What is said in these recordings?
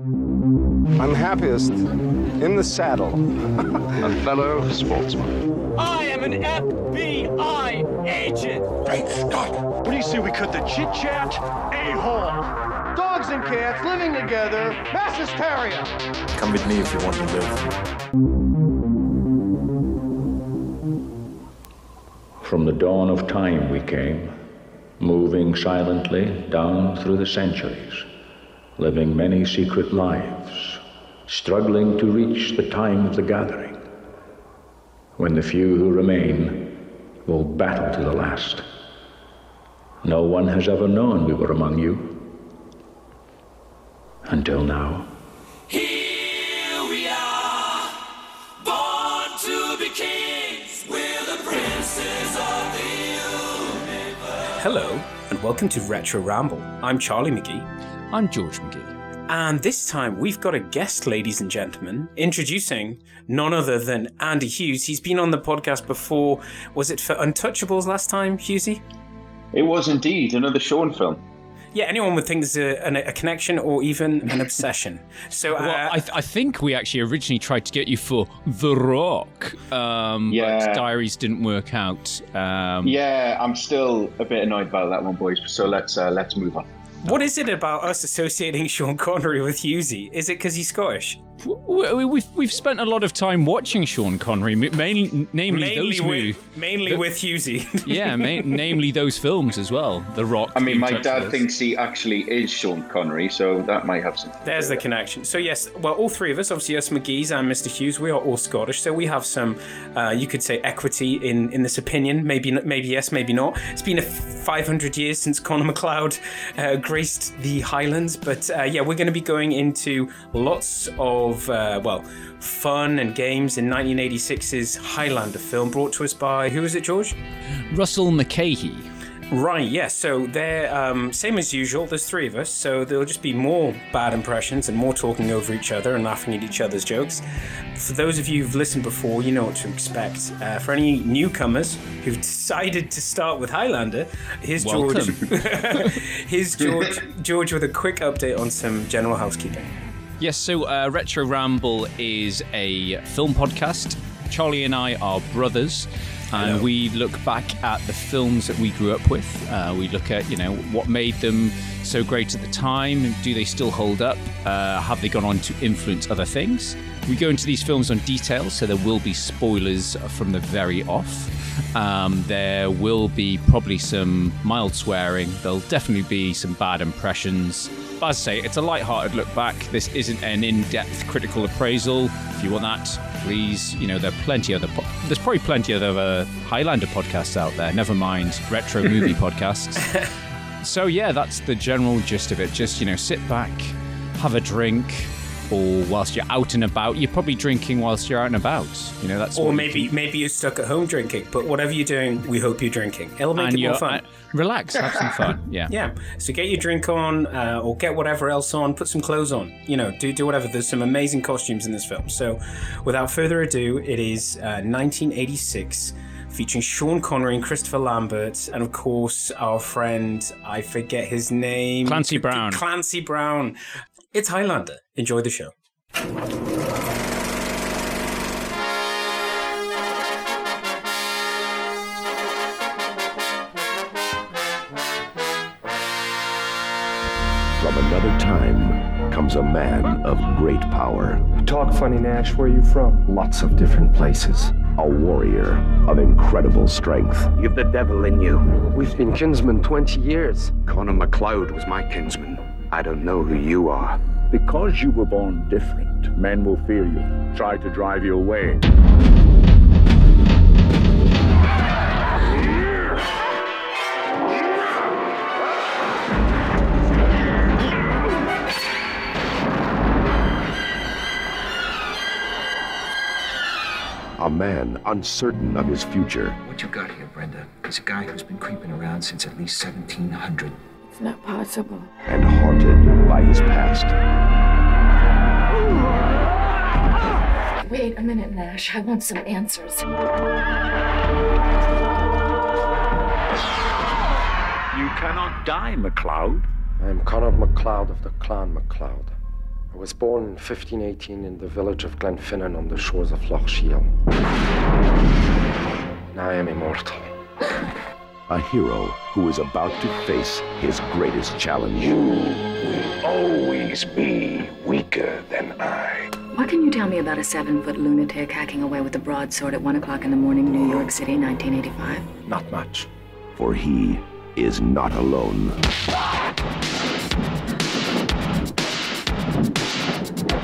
I'm happiest in the saddle. A fellow sportsman. I am an FBI agent. Great Scott! What do you say we cut the chit chat? A hole. Dogs and cats living together. Mass hysteria. Come with me if you want to live. From the dawn of time we came, moving silently down through the centuries, living many secret lives, struggling to reach the time of the gathering, when the few who remain will battle to the last. No one has ever known we were among you. Until now. Here we are, born to be kings. We're the princes of the universe. Hello, and welcome to Retro Ramble. I'm Charlie McGee. I'm George McGee. And this time we've got a guest, ladies and gentlemen, introducing none other than Andy Hughes. He's been on the podcast before. Was it for Untouchables last time, Hughesy? It was indeed another Sean film. Yeah, anyone would think there's a, a, connection or even an obsession. So, uh, well, I, th- I, think we actually originally tried to get you for The Rock, um, yeah. but diaries didn't work out. Um, yeah, I'm still a bit annoyed about that one, boys. So let's uh, let's move on. What is it about us associating Sean Connery with Hughesy? Is it because he's Scottish? We've we've spent a lot of time watching Sean Connery, mainly, namely, mainly those with, movies. Mainly the, with Hughesy. yeah, ma- namely those films as well. The Rock. I mean, my dad thinks he actually is Sean Connery, so that might have some. There's the connection. So yes, well, all three of us, obviously us McGee's and Mr. Hughes, we are all Scottish, so we have some, uh, you could say, equity in in this opinion. Maybe maybe yes, maybe not. It's been a 500 years since Connor MacLeod uh, graced the Highlands, but uh, yeah, we're going to be going into lots of uh, well, fun and games in 1986's Highlander film, brought to us by who is it, George? Russell Mulcahy. Right, yes. Yeah, so they're um, same as usual. There's three of us, so there'll just be more bad impressions and more talking over each other and laughing at each other's jokes. For those of you who've listened before, you know what to expect. Uh, for any newcomers who've decided to start with Highlander, here's George. here's George. George with a quick update on some general housekeeping. Yes, so uh, Retro Ramble is a film podcast. Charlie and I are brothers, and Hello. we look back at the films that we grew up with. Uh, we look at, you know, what made them so great at the time. Do they still hold up? Uh, have they gone on to influence other things? We go into these films on detail, so there will be spoilers from the very off. Um, there will be probably some mild swearing. There'll definitely be some bad impressions. But as I say, it's a light-hearted look back. This isn't an in-depth critical appraisal. If you want that, please, you know, there are plenty other. Po- there's probably plenty of other Highlander podcasts out there. Never mind retro movie podcasts. So yeah, that's the general gist of it. Just you know, sit back, have a drink, or whilst you're out and about, you're probably drinking whilst you're out and about. You know, that's or maybe maybe you're stuck at home drinking. But whatever you're doing, we hope you're drinking. It'll make and it more fun. Uh, relax, have some fun. Yeah, yeah. So get your drink on, uh, or get whatever else on. Put some clothes on. You know, do do whatever. There's some amazing costumes in this film. So, without further ado, it is uh, 1986 featuring Sean Connery and Christopher Lambert, and of course our friend I forget his name, Clancy Brown. Clancy Brown. It's Highlander. Enjoy the show. From another time comes a man of great power. Talk funny, Nash. Where are you from? Lots of different places. A warrior of incredible strength. You've the devil in you. We've been kinsmen 20 years. Connor MacLeod was my kinsman. I don't know who you are. Because you were born different, men will fear you, try to drive you away. A man uncertain of his future. What you got here, Brenda, is a guy who's been creeping around since at least 1700. It's not possible. And haunted by his past. Wait a minute, Nash. I want some answers. You cannot die, MacLeod. I am Connor MacLeod of the Clan MacLeod. I was born in 1518 in the village of Glenfinnan on the shores of Loch Shiel. Now I am immortal. A hero who is about to face his greatest challenge. You will always be weaker than I. What can you tell me about a seven foot lunatic hacking away with a broadsword at 1 o'clock in the morning, New York City, 1985? Not much. For he is not alone.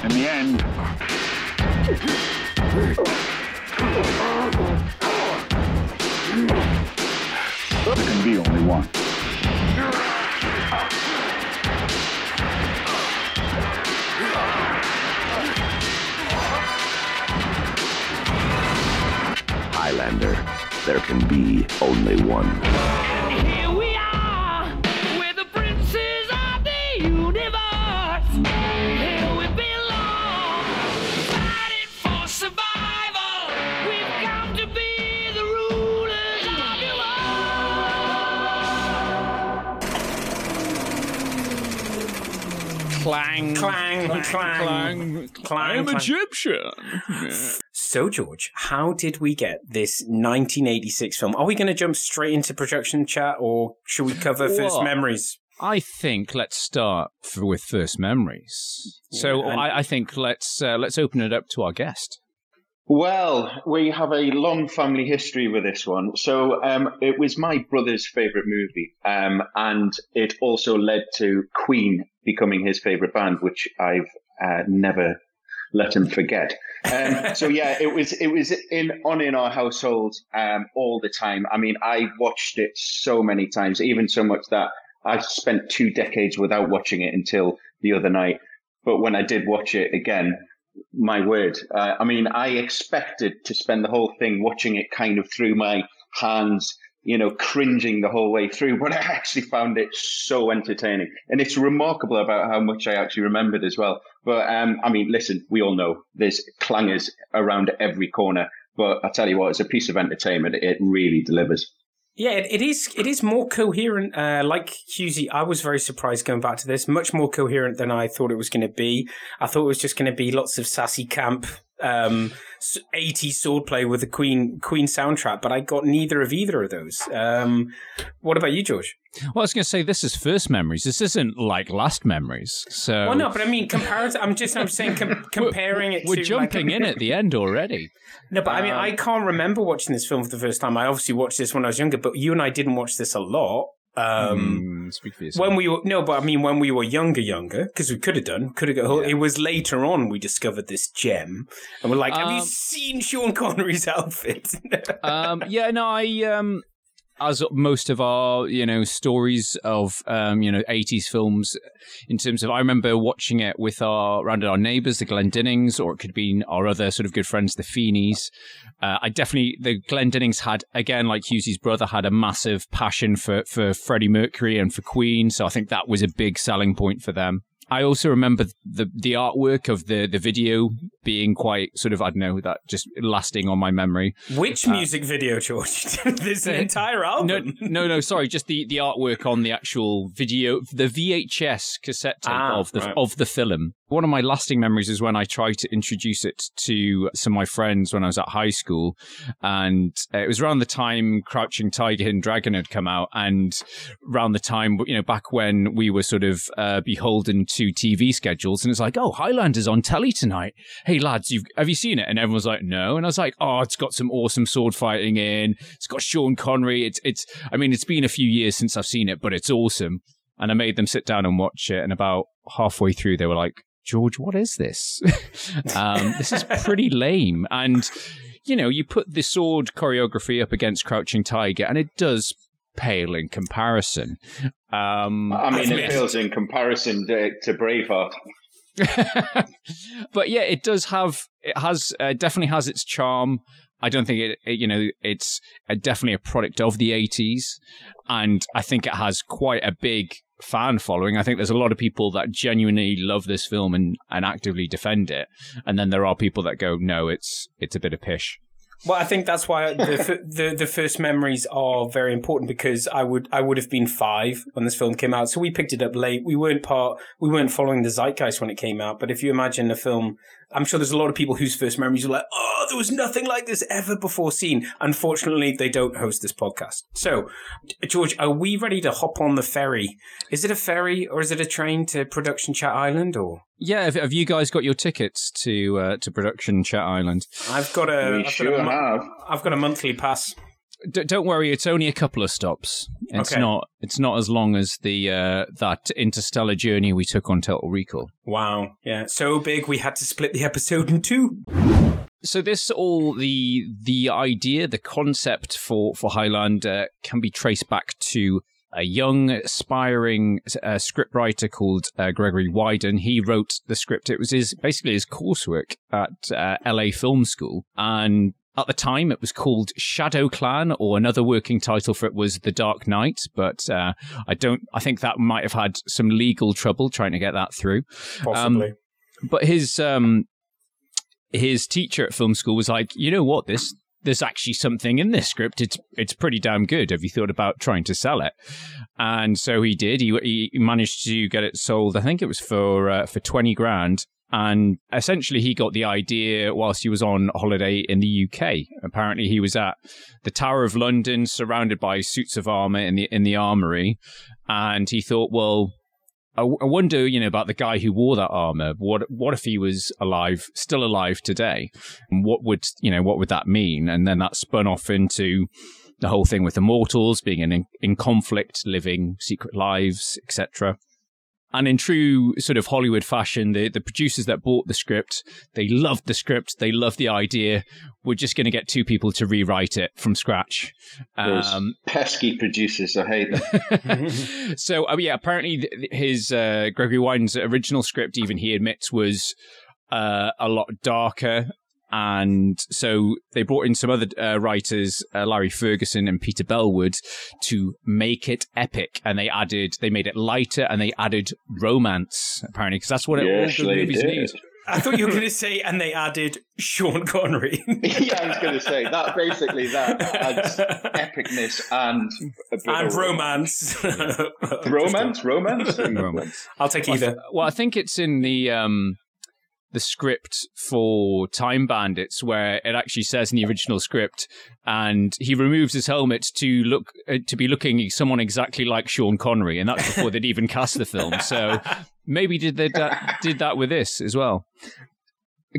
In the end, there can be only one. Highlander, there can be only one. Clang, Clang, clang, clang, clang, I'm. Egyptian. So, George, how did we get this 1986 film? Are we going to jump straight into production chat, or should we cover first Well, memories? I think let's start f with first memories. so Yeah, and- I, I think let's uh, let's open it up to our guest. Well, we have a long family history with this one. So um, it was my brother's favorite movie, um, and it also led to Queen becoming his favorite band, which I've uh, never let him forget. Um, so yeah, it was it was in on in our household um, all the time. I mean, I watched it so many times, even so much that I spent two decades without watching it until the other night. But when I did watch it again, my word, uh, I mean, I expected to spend the whole thing watching it kind of through my hands, you know, cringing the whole way through, but I actually found it so entertaining. And it's remarkable about how much I actually remembered as well. But, um, I mean, listen, we all know there's clangers around every corner, but I tell you what, it's a piece of entertainment. It really delivers. Yeah, it, it is. It is more coherent. Uh, like Hughesy, I was very surprised going back to this. Much more coherent than I thought it was going to be. I thought it was just going to be lots of sassy camp, um, s- 80s swordplay with the Queen Queen soundtrack. But I got neither of either of those. Um, what about you, George? Well, I was going to say this is first memories. This isn't like last memories. So Well, no, but I mean, comparative. I'm just. I'm saying com- comparing it. we're to jumping like, in at the end already. No, but I mean, Um, I can't remember watching this film for the first time. I obviously watched this when I was younger, but you and I didn't watch this a lot. Um, Mm, speak for yourself. when we were no, but I mean when we were younger, younger, because we could have done, could have got. It was later on we discovered this gem, and we're like, "Have you Um, seen Sean Connery's outfit?" um, yeah, no, I um, as most of our you know stories of um, you know eighties films, in terms of I remember watching it with our around our neighbours, the Glendinings, or it could be our other sort of good friends, the Feenies. Uh, I definitely the Glendinings had again, like Hughesy's brother, had a massive passion for for Freddie Mercury and for Queen, so I think that was a big selling point for them. I also remember the the artwork of the the video being quite sort of I don't know that just lasting on my memory. Which Uh, music video, George? There's an entire album. no, no, no. Sorry, just the, the artwork on the actual video, the VHS cassette tape Ah, of the right. of the film. One of my lasting memories is when I tried to introduce it to some of my friends when I was at high school, and uh, it was around the time Crouching Tiger, and Dragon had come out, and around the time you know back when we were sort of uh, beholden to TV schedules, and it's like, oh, Highlander's on telly tonight. Hey lads, you've, have you seen it? And everyone's like, no. And I was like, oh, it's got some awesome sword fighting in. It's got Sean Connery. It's it's. I mean, it's been a few years since I've seen it, but it's awesome. And I made them sit down and watch it. And about halfway through, they were like, George, what is this? um, this is pretty lame. And you know, you put the sword choreography up against Crouching Tiger, and it does pale in comparison. Um, I mean, it feels in comparison to, to Braveheart. but yeah, it does have it has uh, definitely has its charm. I don't think it, it you know it's uh definitely a product of the 80s and I think it has quite a big fan following. I think there's a lot of people that genuinely love this film and, and actively defend it and then there are people that go no it's it's a bit of pish. Well, I think that's why the, the the first memories are very important because I would I would have been five when this film came out, so we picked it up late. We weren't part we weren't following the zeitgeist when it came out. But if you imagine a film, I'm sure there's a lot of people whose first memories are like, oh, there was nothing like this ever before seen. Unfortunately, they don't host this podcast. So, George, are we ready to hop on the ferry? Is it a ferry or is it a train to Production Chat Island or? Yeah, have, have you guys got your tickets to uh, to Production Chat Island? I've got a. We I've sure got a, have. I've got a monthly pass. D- don't worry, it's only a couple of stops. It's Okay. not. It's not as long as the uh, that interstellar journey we took on Total Recall. Wow. Yeah. So big we had to split the episode in two. So this all the the idea, the concept for for Highlander can be traced back to a young, aspiring uh, scriptwriter called uh, Gregory Widen. He wrote the script. It was his basically his coursework at uh, LA Film School, and at the time it was called Shadow Clan, or another working title for it was The Dark Knight. But uh, I don't. I think that might have had some legal trouble trying to get that through. Possibly. Um, but his um, his teacher at film school was like, you know what, this there's actually something in this script. It's it's pretty damn good. Have you thought about trying to sell it? And so he did. He he managed to get it sold. I think it was for uh, for twenty grand. And essentially, he got the idea whilst he was on holiday in the UK. Apparently, he was at the Tower of London, surrounded by suits of armor in the in the armory, and he thought, well, I, I wonder, you know, about the guy who wore that armor. What what if he was alive, still alive today? And what would you know? What would that mean? And then that spun off into the whole thing with immortals being in in conflict, living secret lives, etc. And in true sort of Hollywood fashion, the, the producers that bought the script, they loved the script, they loved the idea. We're just going to get two people to rewrite it from scratch. Um, pesky producers, I hate them. so uh, yeah, apparently his uh, Gregory Widen's original script, even he admits, was uh, a lot darker. And so they brought in some other uh, writers, uh, Larry Ferguson and Peter Bellwood, to make it epic. And they added, they made it lighter, and they added romance apparently, because that's what it, Yes, all good they movies did. need. I thought you were going to say, and they added Sean Connery. yeah, I was going to say that. Basically, that adds epicness and a bit and of romance. romance, romance, romance. I'll take Well, I either. th- well, I think it's in the um, the script for Time Bandits where it actually says in the original script, and he removes his helmet to look uh, to be looking someone exactly like Sean Connery, and that's before they'd even cast the film. So maybe did they that, did that with this as well.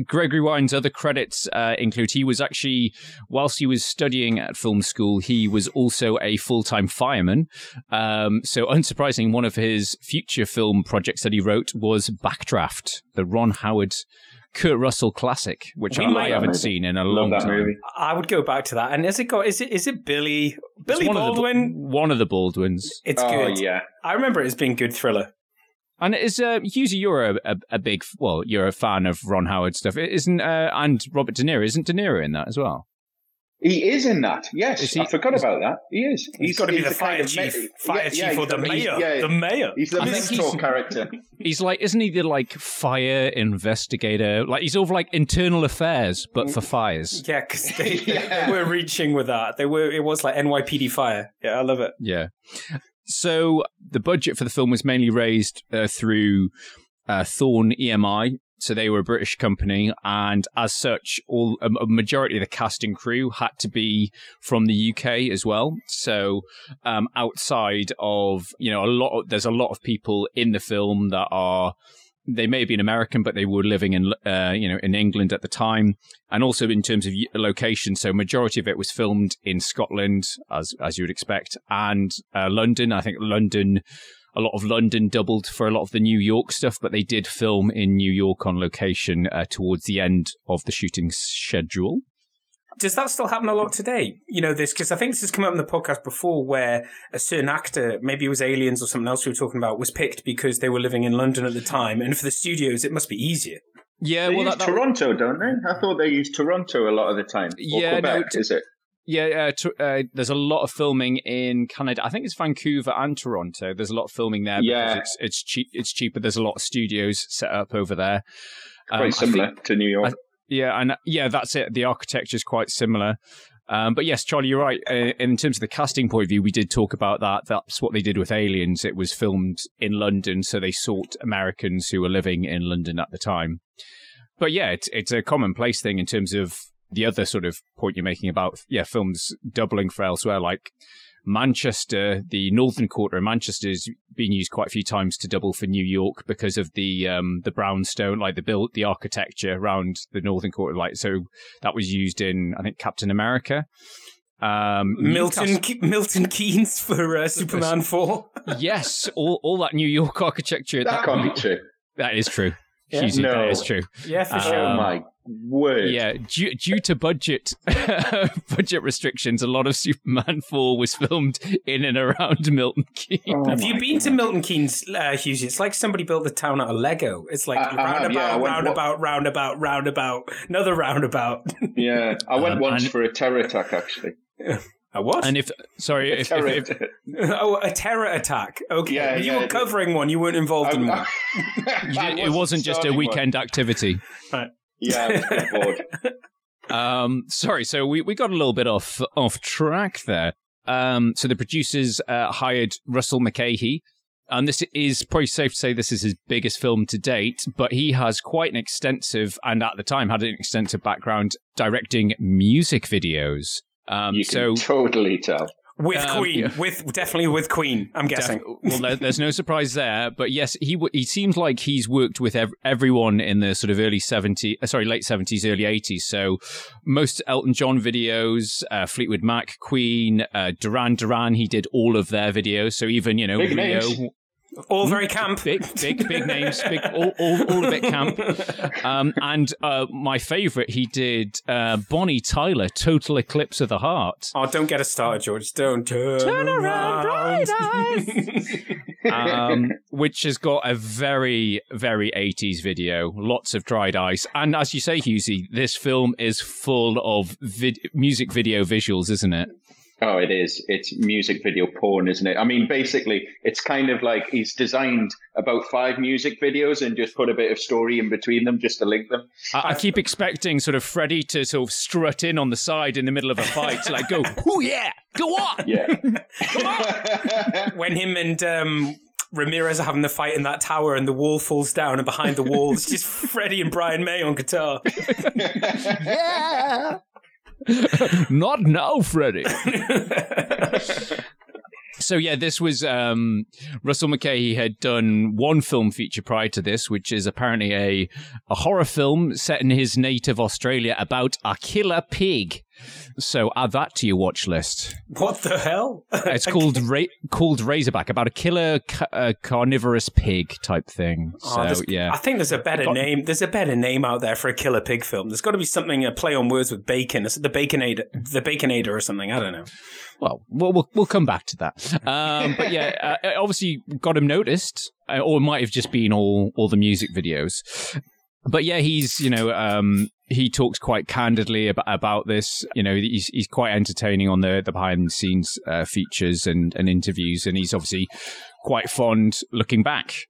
Gregory Widen's other credits uh, include he was actually, whilst he was studying at film school, he was also a full time fireman. Um, so, unsurprising, one of his future film projects that he wrote was Backdraft, the Ron Howard, Kurt Russell classic, which We I might- haven't seen in a Love long time. movie. I would go back to that. And is it got? Is it? Is it Billy? Billy It's one of the- Baldwin? one of the Baldwins. It's oh good. yeah, I remember it as being good thriller. And is uh, Hughesy, you're a, a, a big, well, you're a fan of Ron Howard stuff, isn't? Uh, and Robert De Niro, isn't De Niro in that as well? he is in that. Yes, he- I forgot about that. He is. He's got to be the a fire kind of chief, me- fire yeah, chief, yeah, or the he's- mayor. yeah, the mayor. He's the mentor he's- character. He's like, isn't he the like fire investigator? Like he's sort of like internal affairs, but for fires. Yeah, because they, Yeah. they were reaching with that. They were. It was like NYPD Fire. Yeah, I love it. Yeah. So the budget for the film was mainly raised uh, through uh, Thorn EMI. So they were a British company, and as such, all a, a majority of the cast and crew had to be from the UK as well. So um, outside of you know a lot, of, there's a lot of people in the film that are they may have been American, but they were living in uh, you know in England at the time, and also in terms of location. So majority of it was filmed in Scotland, as as you would expect, and uh, London. I think London, a lot of London doubled for a lot of the New York stuff, but they did film in New York on location uh, towards the end of the shooting schedule. Does that still happen a lot today? You know this because I think this has come up in the podcast before, where a certain actor, maybe it was Aliens or something else we were talking about, was picked because they were living in London at the time, and for the studios, it must be easier. Yeah, They well, use that, that, Toronto, don't they? I thought they used Toronto a lot of the time. Or Yeah, no, Quebec, t- is it? Yeah, uh, to, uh, there's a lot of filming in Canada. I think it's Vancouver and Toronto. There's a lot of filming there because it's it's cheap. It's cheaper. There's a lot of studios set up over there. Um, Quite similar think- to New York. Yeah, and yeah, that's it. The architecture is quite similar. Um, but yes, Charlie, you're right. Uh, in terms of the casting point of view, we did talk about that. That's what they did with Aliens. It was filmed in London, so they sought Americans who were living in London at the time. But yeah, it's it's a commonplace thing in terms of the other sort of point you're making about yeah films doubling for elsewhere, like Manchester, the northern quarter of Manchester has been used quite a few times to double for New York because of the um, the brownstone, like the built the architecture around the northern quarter. Like so, that was used in I think Captain America. Um, Milton Milton Keynes for uh, Superman Four. yes, all all that New York architecture. That can't be true. That is true. Yeah. Hughes, No. that is true. Yeah, for Um, sure. Oh my word. Yeah, due, due to budget budget restrictions, a lot of Superman 4 was filmed in and around Milton Keynes. Oh Have you been to Milton Keynes, uh, Hughes? It's like somebody built the town out of Lego. It's like I- I have, roundabout, yeah, went- roundabout, roundabout, roundabout, another roundabout. Yeah, I went Um, once and- for a terror attack actually. A what? And if sorry, A if, terror if, if attack. oh, a terror attack. Okay, Yeah, you yeah, were it- covering one. You weren't involved in one. you did- it wasn't just a starting one. weekend activity. Right. Yeah, I was bored. Um, sorry, so we, we got a little bit off off track there. Um, so the producers uh, hired Russell Mulcahy, and this is probably safe to say this is his biggest film to date. But he has quite an extensive, and at the time had an extensive background directing music videos. Um, You so can totally tell. With Um, Queen, yeah. with definitely with Queen. I'm guessing. Def- well, there, there's no surprise there, but yes, he w- he seems like he's worked with ev- everyone in the sort of early 70s, uh, sorry, late 70s, early 80s. So most Elton John videos, uh, Fleetwood Mac, Queen, uh, Duran Duran, he did all of their videos. So even you know Big Rio, names. All very camp. big big big names, big all all, all a bit camp. Um, and uh, my favorite, he did uh, Bonnie Tyler, Total Eclipse of the Heart. Oh, don't get us started, George. Don't turn, Turn around, around. um, which has got a very, very 80s video, lots of dried ice. And as you say, Hughesy, this film is full of vid- music video visuals, isn't it? Oh, it is. It's music video porn, isn't it? I mean, basically, it's kind of like he's designed about five music videos and just put a bit of story in between them just to link them. I, I keep expecting sort of Freddy to sort of strut in on the side in the middle of a fight, like go, oh yeah, go on. Yeah. when him and um, Ramirez are having the fight in that tower and the wall falls down and behind the wall it's just Freddie and Brian May on guitar. yeah. Not now, Freddy. so yeah, this was um, Russell Mulcahy. He had done one film feature prior to this, which is apparently a a horror film set in his native Australia about a killer pig. So add that to your watch list. What the hell? It's called Ra- called Razorback, about a killer ca- uh, carnivorous pig type thing. Oh, So yeah, I think there's a better Got- name. There's a better name out there for a killer pig film. There's got to be something a play on words with bacon. It's the baconator, the baconator or something. I don't know. Well, we'll we'll, we'll come back to that. Um, but yeah, uh, obviously got him noticed, uh, or it might have just been all all the music videos. But yeah, he's you know um, he talks quite candidly about about this. You know, he's he's quite entertaining on the the behind the scenes uh, features and and interviews, and he's obviously quite fond looking back.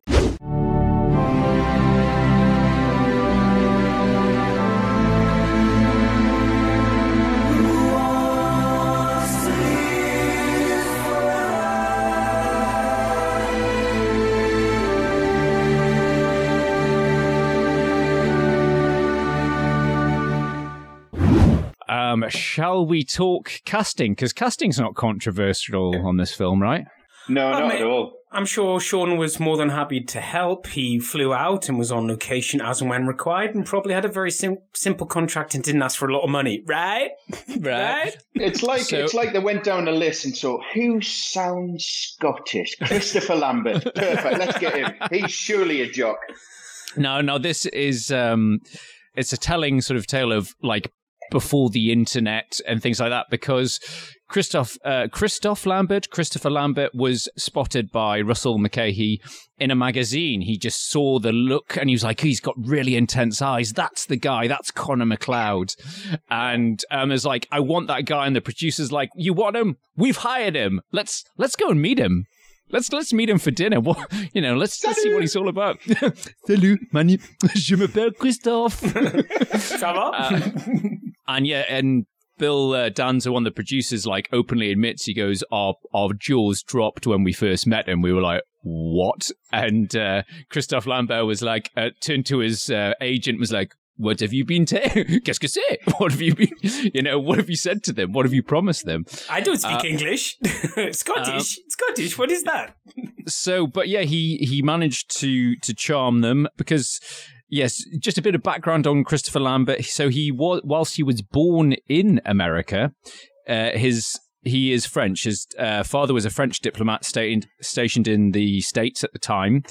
Um, shall we talk casting? Because casting's not controversial on this film, right? No, I not mean, at all. I'm sure Sean was more than happy to help. He flew out and was on location as and when required, and probably had a very sim- simple contract and didn't ask for a lot of money, right? right? It's like So- it's like they went down a list and saw who sounds Scottish. Christopher Lambert, perfect. Let's get him. He's surely a jock. No, no, this is um it's a telling sort of tale of like before the internet and things like that because Christoph uh, Christoph Lambert, Christopher Lambert was spotted by Russell Mulcahy in a magazine. He just saw the look and he was like, he's got really intense eyes. That's the guy. That's Connor MacLeod. And um, is like, I want that guy. And the producer's like, you want him? We've hired him. Let's let's go and meet him. let's let's meet him for dinner. What you know, let's, let's see what he's all about. Salut, mani, je m'appelle Christophe. Ça va? Uh, and yeah, and Bill uh, Panzer, one of the producers, like openly admits he goes, "Our our jaws dropped when we first met him. We were like." What? And uh, Christophe Lambert was like, uh, turned to his uh, agent, was like, what have you been saying? Qu'est-ce que c'est? What have you been, you know, what have you said to them? What have you promised them? I don't speak Uh, English. Scottish. Scottish. What is that? so but yeah he he managed to to charm them because yes just a bit of background on christopher lambert. So he was whilst he was born in america uh, his he is French. His uh, father was a French diplomat stationed stationed in the states at the time,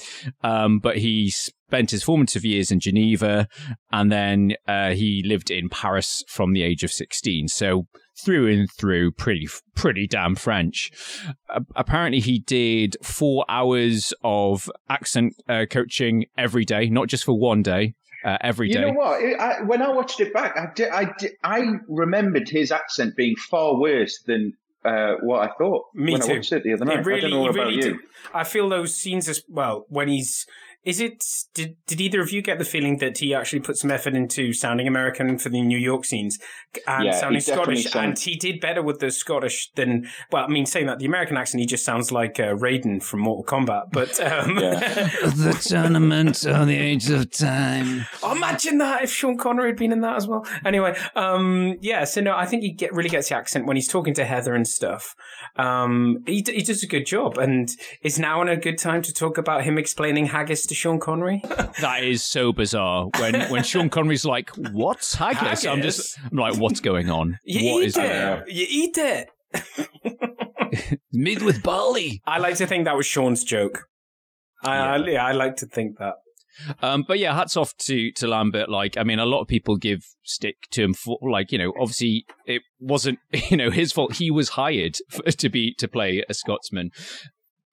um, but he spent his formative years in Geneva, and then uh, he lived in Paris from the age of sixteen. So through and through, pretty pretty damn French. Uh, apparently, he did four hours of accent uh, coaching every day, not just for one day. Uh, every You know what? I, when I watched it back, I did, I did, I remembered his accent being far worse than uh, what I thought Me when too. I watched it the other night. It really, I don't know about really you. did. I feel those scenes as well when he's. Is it? Did Did either of you get the feeling that he actually put some effort into sounding American for the New York scenes and Yeah, sounding Scottish? sound- And he did better with the Scottish than. Well, I mean, saying that the American accent, he just sounds like uh, Raiden from Mortal Kombat. But um, the tournament on the age of time. Imagine that if Sean Connery had been in that as well. Anyway, um, yeah. So no, I think he get really gets the accent when he's talking to Heather and stuff. Um, he he does a good job, and is now in a good time to talk about him explaining haggis to Sean Connery. That is so bizarre. When when Sean Connery's like, "What's haggis?" I'm just I'm like, "What's going on? You what eat is it. that?" You eat it. Made with barley. I like to think that was Sean's joke. I, I, yeah, I like to think that. Um, but yeah, hats off to to Lambert. Like, I mean, a lot of people give stick to him for like, you know, obviously it wasn't you know his fault. He was hired for, to be to play a Scotsman.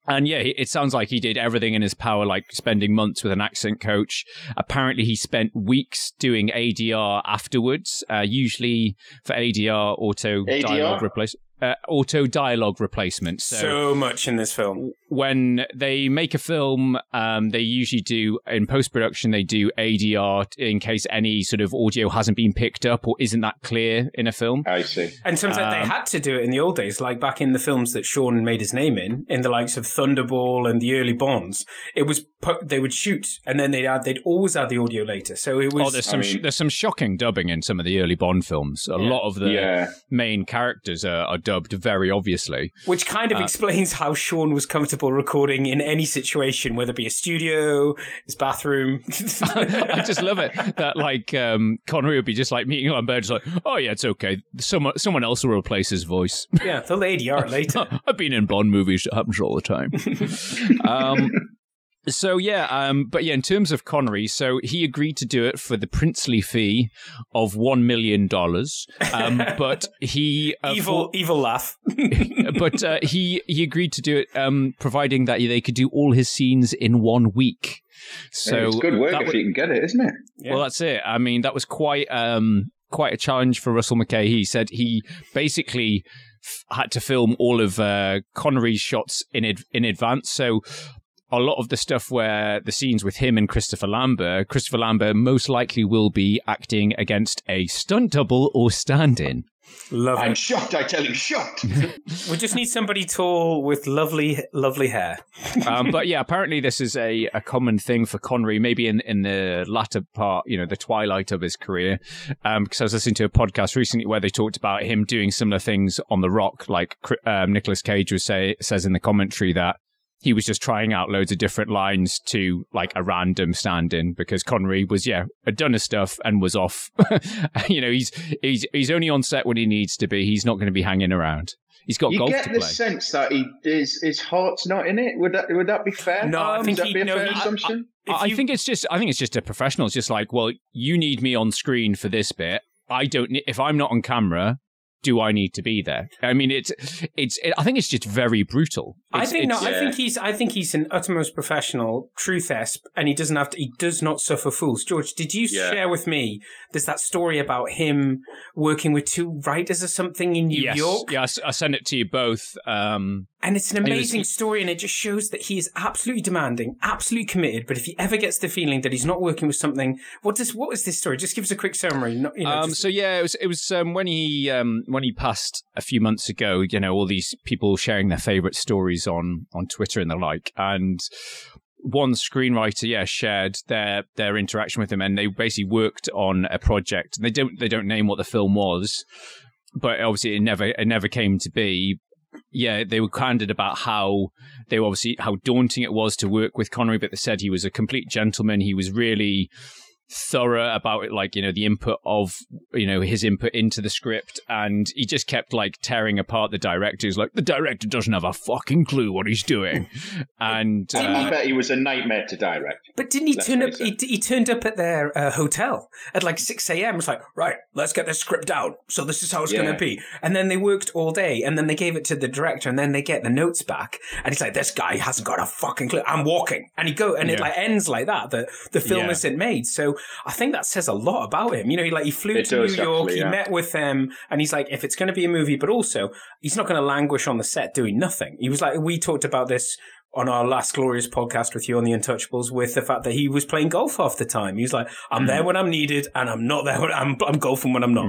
And yeah, it sounds like he did everything in his power, like spending months with an accent coach. Apparently, he spent weeks doing ADR afterwards, uh, usually for ADR, auto ADR? dialogue replace, uh, auto dialogue replacement. So, much in this film. when they make a film, um, they usually do in post production. They do ADR in case any sort of audio hasn't been picked up or isn't that clear in a film. I see. And sometimes they Um, had to do it in the old days, like back in the films that Sean made his name in, in the likes of Thunderball and the early Bonds. It was pu- they would shoot, and then they'd add, they'd always add the audio later. So it was. Oh, there's some sh- there's some shocking dubbing in some of the early Bond films. A Yeah. lot of the Yeah. main characters are, are dubbed very obviously. which kind of Uh, explains how Sean was comfortable recording in any situation, whether it be a studio, his bathroom. I just love it that like um, Connery would be just like meeting Lambert, just like, oh yeah, it's okay. Someone someone else will replace his voice. yeah, they'll ADR later. I've been in Bond movies; it happens all the time. um, so yeah, um, but yeah, in terms of Connery, so he agreed to do it for the princely fee of one million dollars, um, but he uh, evil, for- evil laugh. but uh, he he agreed to do it, um, providing that they could do all his scenes in one week. So it's good work that if wa- you can get it, isn't it? well, that's it. I mean, that was quite um quite a challenge for Russell Mulcahy. He said he basically had to film all of uh, Connery's shots in ad- in advance. So a lot of the stuff where the scenes with him and Christopher Lambert, Christopher Lambert most likely will be acting against a stunt double or stand-in. Love I'm it. shocked. I tell you, shocked. We just need somebody tall with lovely, lovely hair. um, but yeah, apparently this is a, a common thing for Connery, maybe in, in the latter part, you know, the twilight of his career. Um, because I was listening to a podcast recently where they talked about him doing similar things on The Rock, like um, Nicolas Cage was say says in the commentary that he was just trying out loads of different lines to like a random stand-in because Connery was yeah had done his stuff and was off. you know, he's he's he's only on set when he needs to be. He's not going to be hanging around. He's got you golf get to the play. sense that he his his heart's not in it. Would that would that be fair? No, I Would think that he- be a no, fair he- I- assumption. I I think it's just I think it's just a professional. It's just like, well, you need me on screen for this bit. I don't. ne- If I'm not on camera, do I need to be there? I mean, it's it's. It, I think it's just very brutal. I think no. it's- I think he's. I think he's an uttermost professional, truth esp, and he doesn't have to. He does not suffer fools. George, did you Yeah. share with me? There's that story about him working with two writers or something in New yes, York. Yeah, I sent it to you both. Um, And it's an it was- amazing story, and it just shows that he is absolutely demanding, absolutely committed. But if he ever gets the feeling that he's not working with something, what does what is this story? Just give us a quick summary. Not, you know, um, just- so yeah, it was it was um, when he um, when he passed a few months ago. You know, all these people sharing their favorite stories on on Twitter and the like, and one screenwriter, yeah, shared their their interaction with him, and they basically worked on a project. They don't they don't name what the film was, but obviously it never it never came to be. Yeah, they were candid about how they were obviously how daunting it was to work with Connery, but they said he was a complete gentleman. He was really thorough about it, like you know the input of you know his input into the script, and he just kept like tearing apart the director. He's like the director doesn't have a fucking clue what he's doing, and I uh, bet he was a nightmare to direct. But didn't he Let's turn up? face. He, he turned up at their uh, hotel at like six a.m. It's like, right, let's get this script down. So this is how it's gonna be. And then they worked all day, and then they gave it to the director, and then they get the notes back, and he's like, this guy hasn't got a fucking clue. I'm walking, and he go, and it like ends like that. That the film Yeah. isn't made. So I think that says a lot about him. You know, he like he flew It to New does, York, actually, he yeah. met with them, and he's like, if it's going to be a movie, but also he's not going to languish on the set doing nothing. He was like, we talked about this on our last glorious podcast with you on the Untouchables with the fact that he was playing golf half the time. He was like, I'm Mm. there when I'm needed and I'm not there when I'm, I'm golfing when I'm not.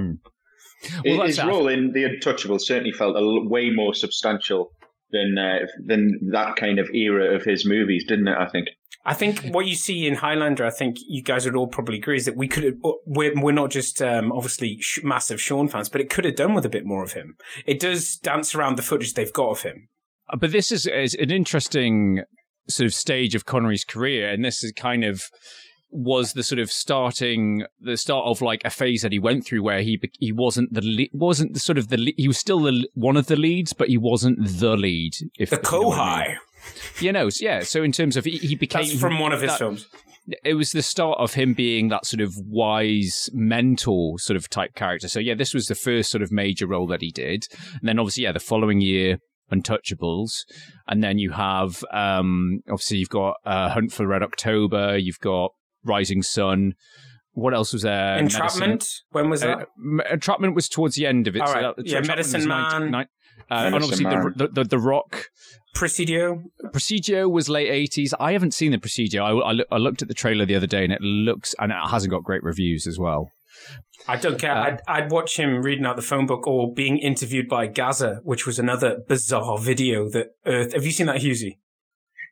Well, that's His that. role in The Untouchables certainly felt a l- way more substantial than uh, than that kind of era of his movies, didn't it? I think. I think what you see in Highlander, I think you guys would all probably agree, is that we could we're, we're not just um, obviously sh- massive Sean fans, but it could have done with a bit more of him. It does dance around the footage they've got of him. Uh, but this is, is an interesting sort of stage of Connery's career, and this is kind of was the sort of starting the start of like a phase that he went through where he he wasn't the le- wasn't the sort of the le- he was still the one of the leads but he wasn't the lead if The if you know I Kohai. mean. You know yeah so in terms of he, he became That's from one of his that- films. it was the start of him being that sort of wise mentor sort of type character. So yeah, this was the first sort of major role that he did. And then obviously, yeah, the following year, Untouchables. And then you have, um, obviously you've got uh, Hunt for Red October. You've got Rising Sun. What else was there? Entrapment? Medicine- When was that? Uh, Entrapment was towards the end of it. All so that- Yeah, Medicine was 90 Man. Uh, and obviously the, the, the, the Rock. Presidio? Presidio was late 80s. I haven't seen the Presidio. I, I, loo- I looked at the trailer the other day and it looks, and it hasn't got great reviews as well. I don't care. Uh, I'd, I'd watch him reading out the phone book or being interviewed by Gazza, which was another bizarre video that Earth. Have you seen that, Hughesy?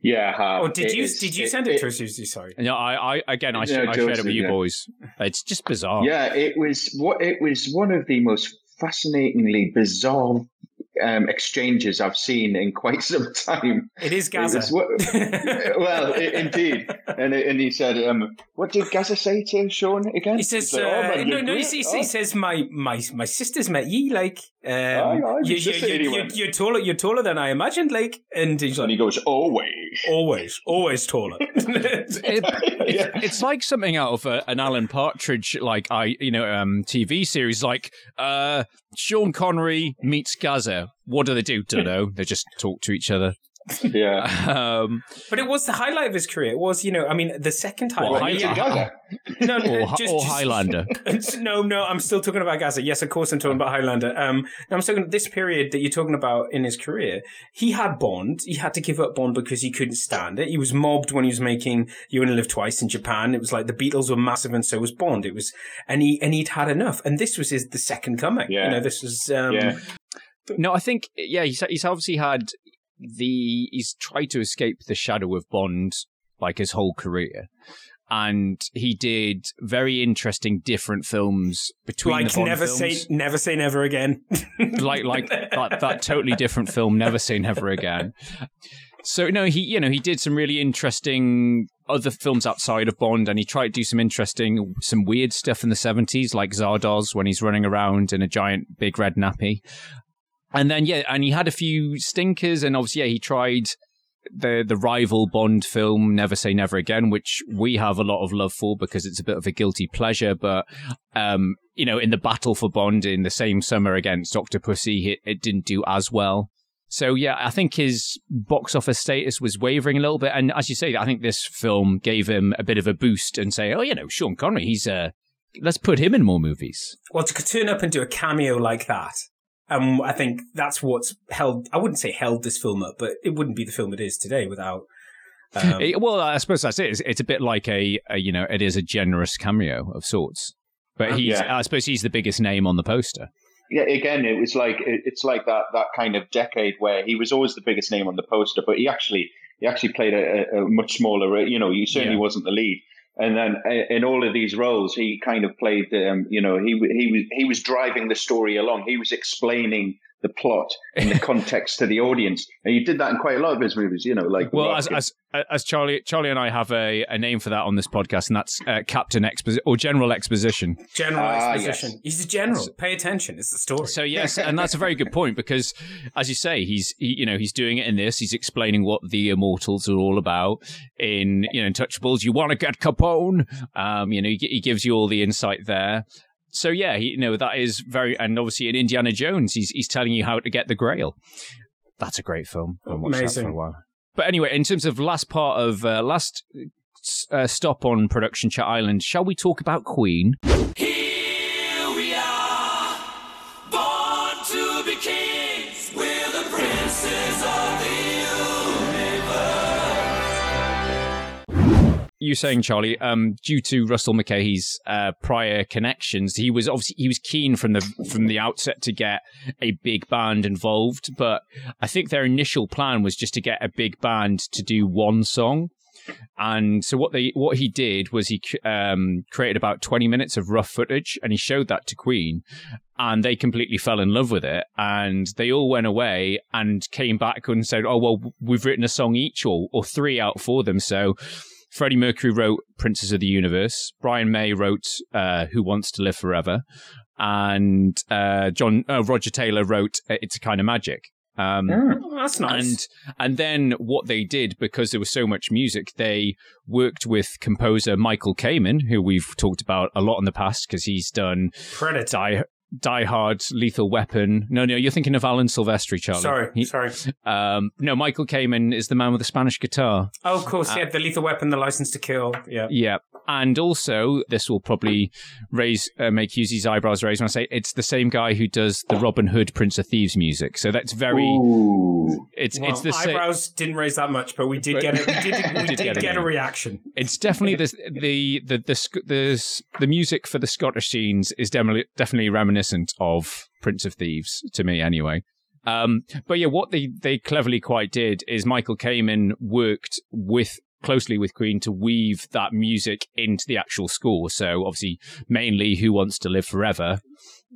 Yeah. I have. Or did It you is- did you send it, to us, Hughesy? Sorry. And, yeah, I, I again, I, sh- Yeah, I shared it with you yeah. boys. It's just bizarre. Yeah, it was what it was one of the most fascinatingly bizarre um, exchanges I've seen in quite some time. It is It Gazza. was well, i indeed, and and he said, um, "What did Gazza say to Sean again?" He says, like, "Oh, uh, no, no, he, great. says- Oh." says, my, my, my sister's met ye, like, um, Aye, aye, you, you, you, you, you're taller, you're taller than I imagined, like, and he's and he goes, "Always." always, always taller. It- it's, it's like something out of a, an Alan Partridge, like I, you know, um, TV series. Like uh, Sean Connery meets Gazza. What do they do? Don't know. They just talk to each other. Yeah. Um, but it was the highlight of his career. It was, you know, I mean, the second highlight. Well, Meeting Hi- Gazza. no, no, or, just, or just- Highlander. no, no, I'm still talking about Gazza. Yes, of course, I'm talking about Highlander. Um, no, I'm talking this period that you're talking about in his career. He had Bond. He had to give up Bond because he couldn't stand it. He was mobbed when he was making You Only Live Twice in Japan. It was like the Beatles were massive, and so was Bond. It was, and he and he'd had enough. And this was his the second coming. Yeah. You know, this was. Um, Yeah. No, I think yeah, he's he's obviously had the he's tried to escape the shadow of Bond like his whole career. And he did very interesting different films between Like never films. say never say never again. like like that, that totally different film never say never again so no he you know he did some really interesting other films outside of bond and he tried to do some interesting some weird stuff in the 70s like zardoz when he's running around in a giant big red nappy and then yeah and he had a few stinkers and obviously yeah he tried the the rival Bond film Never Say Never Again, which we have a lot of love for because it's a bit of a guilty pleasure. But um, you know, in the battle for Bond in the same summer against Octopussy, it, it didn't do as well. So yeah, I think his box office status was wavering a little bit, and as you say, I think this film gave him a bit of a boost and say, oh, you know, Sean Connery, he's uh, let's put him in more movies. well, to turn up and do a cameo like that. Um, I think that's what's held. I wouldn't say held this film up, but it wouldn't be the film it is today without. Um, It- well, I suppose that's it. It's, it's a bit like a, a, you know, it is a generous cameo of sorts. But he's, Yeah. I suppose he's the biggest name on the poster. yeah, again, it was like it, it's like that that kind of decade where he was always the biggest name on the poster, but he actually he actually played a, a, a much smaller. You know, he certainly Yeah. wasn't the lead. And then uh, in all of these roles, he kind of played. Um, you know, he he was he was driving the story along. He was explaining the plot and the context to the audience, and you did that in quite a lot of his movies. You know, like Well, as, as as Charlie Charlie and I have a, a name for that on this podcast, and that's uh, Captain Exposition or General Exposition. General Ah, exposition. yes. He's a general. Pay attention. It's the story. So yes, and that's a very good point because, as you say, he's he, you know he's doing it in this. He's explaining what the Immortals are all about in you know Untouchables. You want to get Capone? Um, you know he, he gives you all the insight there. So yeah, he, you know that is very and obviously in Indiana Jones, he's he's telling you how to get the Grail. That's a great film. I that Amazing. for a while. But anyway, in terms of last part of uh, last uh, stop on production chat island, shall we talk about Queen? You saying, Charlie, um, due to Russell Mulcahy's uh, prior connections, he was obviously he was keen from the from the outset to get a big band involved. But I think their initial plan was just to get a big band to do one song. And so what they what he did was he um, created about twenty minutes of rough footage, and he showed that to Queen, and they completely fell in love with it. And they all went away and came back and said, "Oh well, we've written a song each, or or three out for them." So Freddie Mercury wrote Princes of the Universe. Brian May wrote uh, Who Wants to Live Forever. And uh, John uh, Roger Taylor wrote uh, It's a Kind of Magic. Um, Oh, that's nice. and and then what they did because there was so much music, they worked with composer Michael Kamen, who we've talked about a lot in the past because he's done Predator. Die, Die Hard, Lethal Weapon. No, no, you're thinking of Alan Silvestri, Charlie. Sorry, He- sorry. Um, no, Michael Kamen is the man with the Spanish guitar. Oh, of course, Uh, yeah, the lethal weapon, the license to kill. Yeah. Yeah. And also, this will probably raise uh, make Hughesy's eyebrows raise when I say it's the same guy who does the Robin Hood Prince of Thieves music. So that's very. It's Well, it's the eyebrows didn't raise that much, but we did get it. We did, we did, did get get, a reaction. It's definitely the the the the the, s- the music for the Scottish scenes is definitely definitely reminiscent of Prince of Thieves to me, anyway. Um, but yeah, what they they cleverly quite did is Michael Kamen worked with closely with Queen to weave that music into the actual score. So obviously, mainly "Who Wants to Live Forever."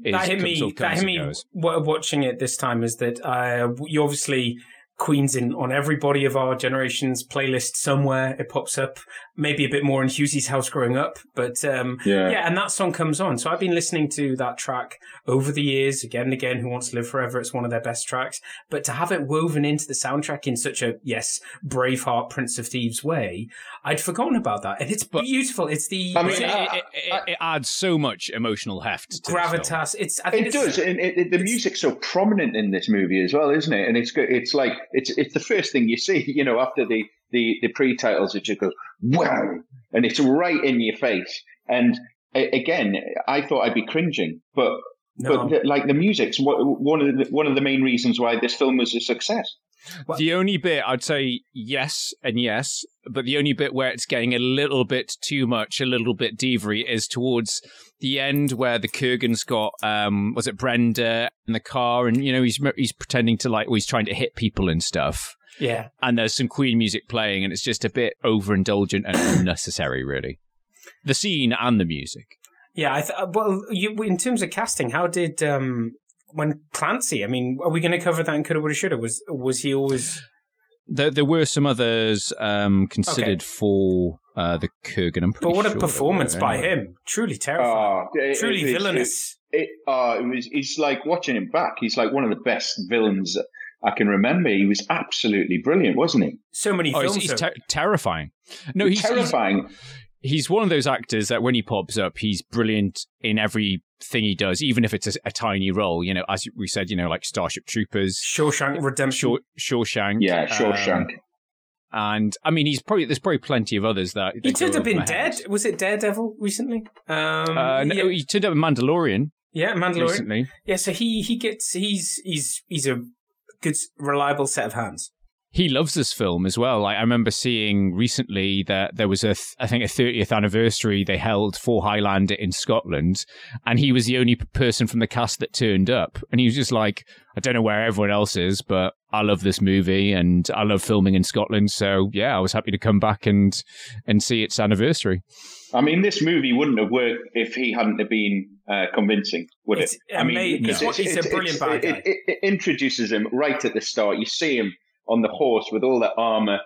Is, that hit me. sort of That hit me. Watching it this time is that uh, you obviously Queen's in on everybody of our generation's playlist somewhere. It pops up, maybe a bit more in Hughesy's house growing up, but um, Yeah. yeah, and that song comes on. So I've been listening to that track over the years, again and again. Who wants to live forever? It's one of their best tracks. But to have it woven into the soundtrack in such a yes, Braveheart, Prince of Thieves way, I'd forgotten about that, and it's beautiful. It's the I mean, It, it's I- it, it, it adds so much emotional heft. To this film. gravitas. It's I think It it's, does, and it, it, the music's so prominent in this movie as well, isn't it? And it's good. It's like it's it's the first thing you see, you know, after the the the pre-titles. It just goes wow, and it's right in your face. And a- again, I thought I'd be cringing, but No. but the, like the music's one of the, one of the main reasons why this film was a success. The only bit I'd say yes and yes, but the only bit where it's getting a little bit too much, a little bit devery, is towards the end where the Kurgan's got um was it Brenda in the car, and you know he's he's pretending to like well, he's trying to hit people and stuff, yeah. and there's some Queen music playing, and it's just a bit overindulgent and unnecessary, really. The scene and the music. Yeah, I th- uh, well, you, in terms of casting, how did um when Clancy? I mean, are we going to cover that in Coulda, Woulda, Shoulda? Was was he always? There, there were some others um, considered for uh, the Kurgan. I'm But what a sure there performance were, by anyway. him! Truly terrifying. Oh, it- Truly it- it- villainous. It, it, uh, it was. It's like watching him back. He's like one of the best villains I can remember. He was absolutely brilliant, wasn't he? So many Oh, films. he's though. ter- terrifying. No, he's terrifying. He's, he's one of those actors that when he pops up, he's brilliant in everything he does, even if it's a, a tiny role. You know, as we said, you know, like Starship Troopers, Shawshank Redemption. Shaw, Shawshank. Yeah, Shawshank. um, and I mean, he's probably there's probably plenty of others that he that go turned up in my head. Dead. Was it Daredevil recently? Um, Uh, no, yeah. he turned up in Mandalorian. Yeah, Mandalorian. recently. Yeah, so he he gets he's he's he's a good reliable set of hands. He loves this film as well. Like I remember seeing recently that there was a, th- I think a 30th anniversary they held for Highlander in Scotland, and he was the only person from the cast that turned up, and he was just like, I don't know where everyone else is, but I love this movie and I love filming in Scotland, so yeah, I was happy to come back and and see its anniversary. I mean, this movie wouldn't have worked if he hadn't have been uh, convincing, would It's it? I mean, ama- he's- because he's a brilliant bad it. It, it introduces him right at the start. You see him on the horse with all the armor,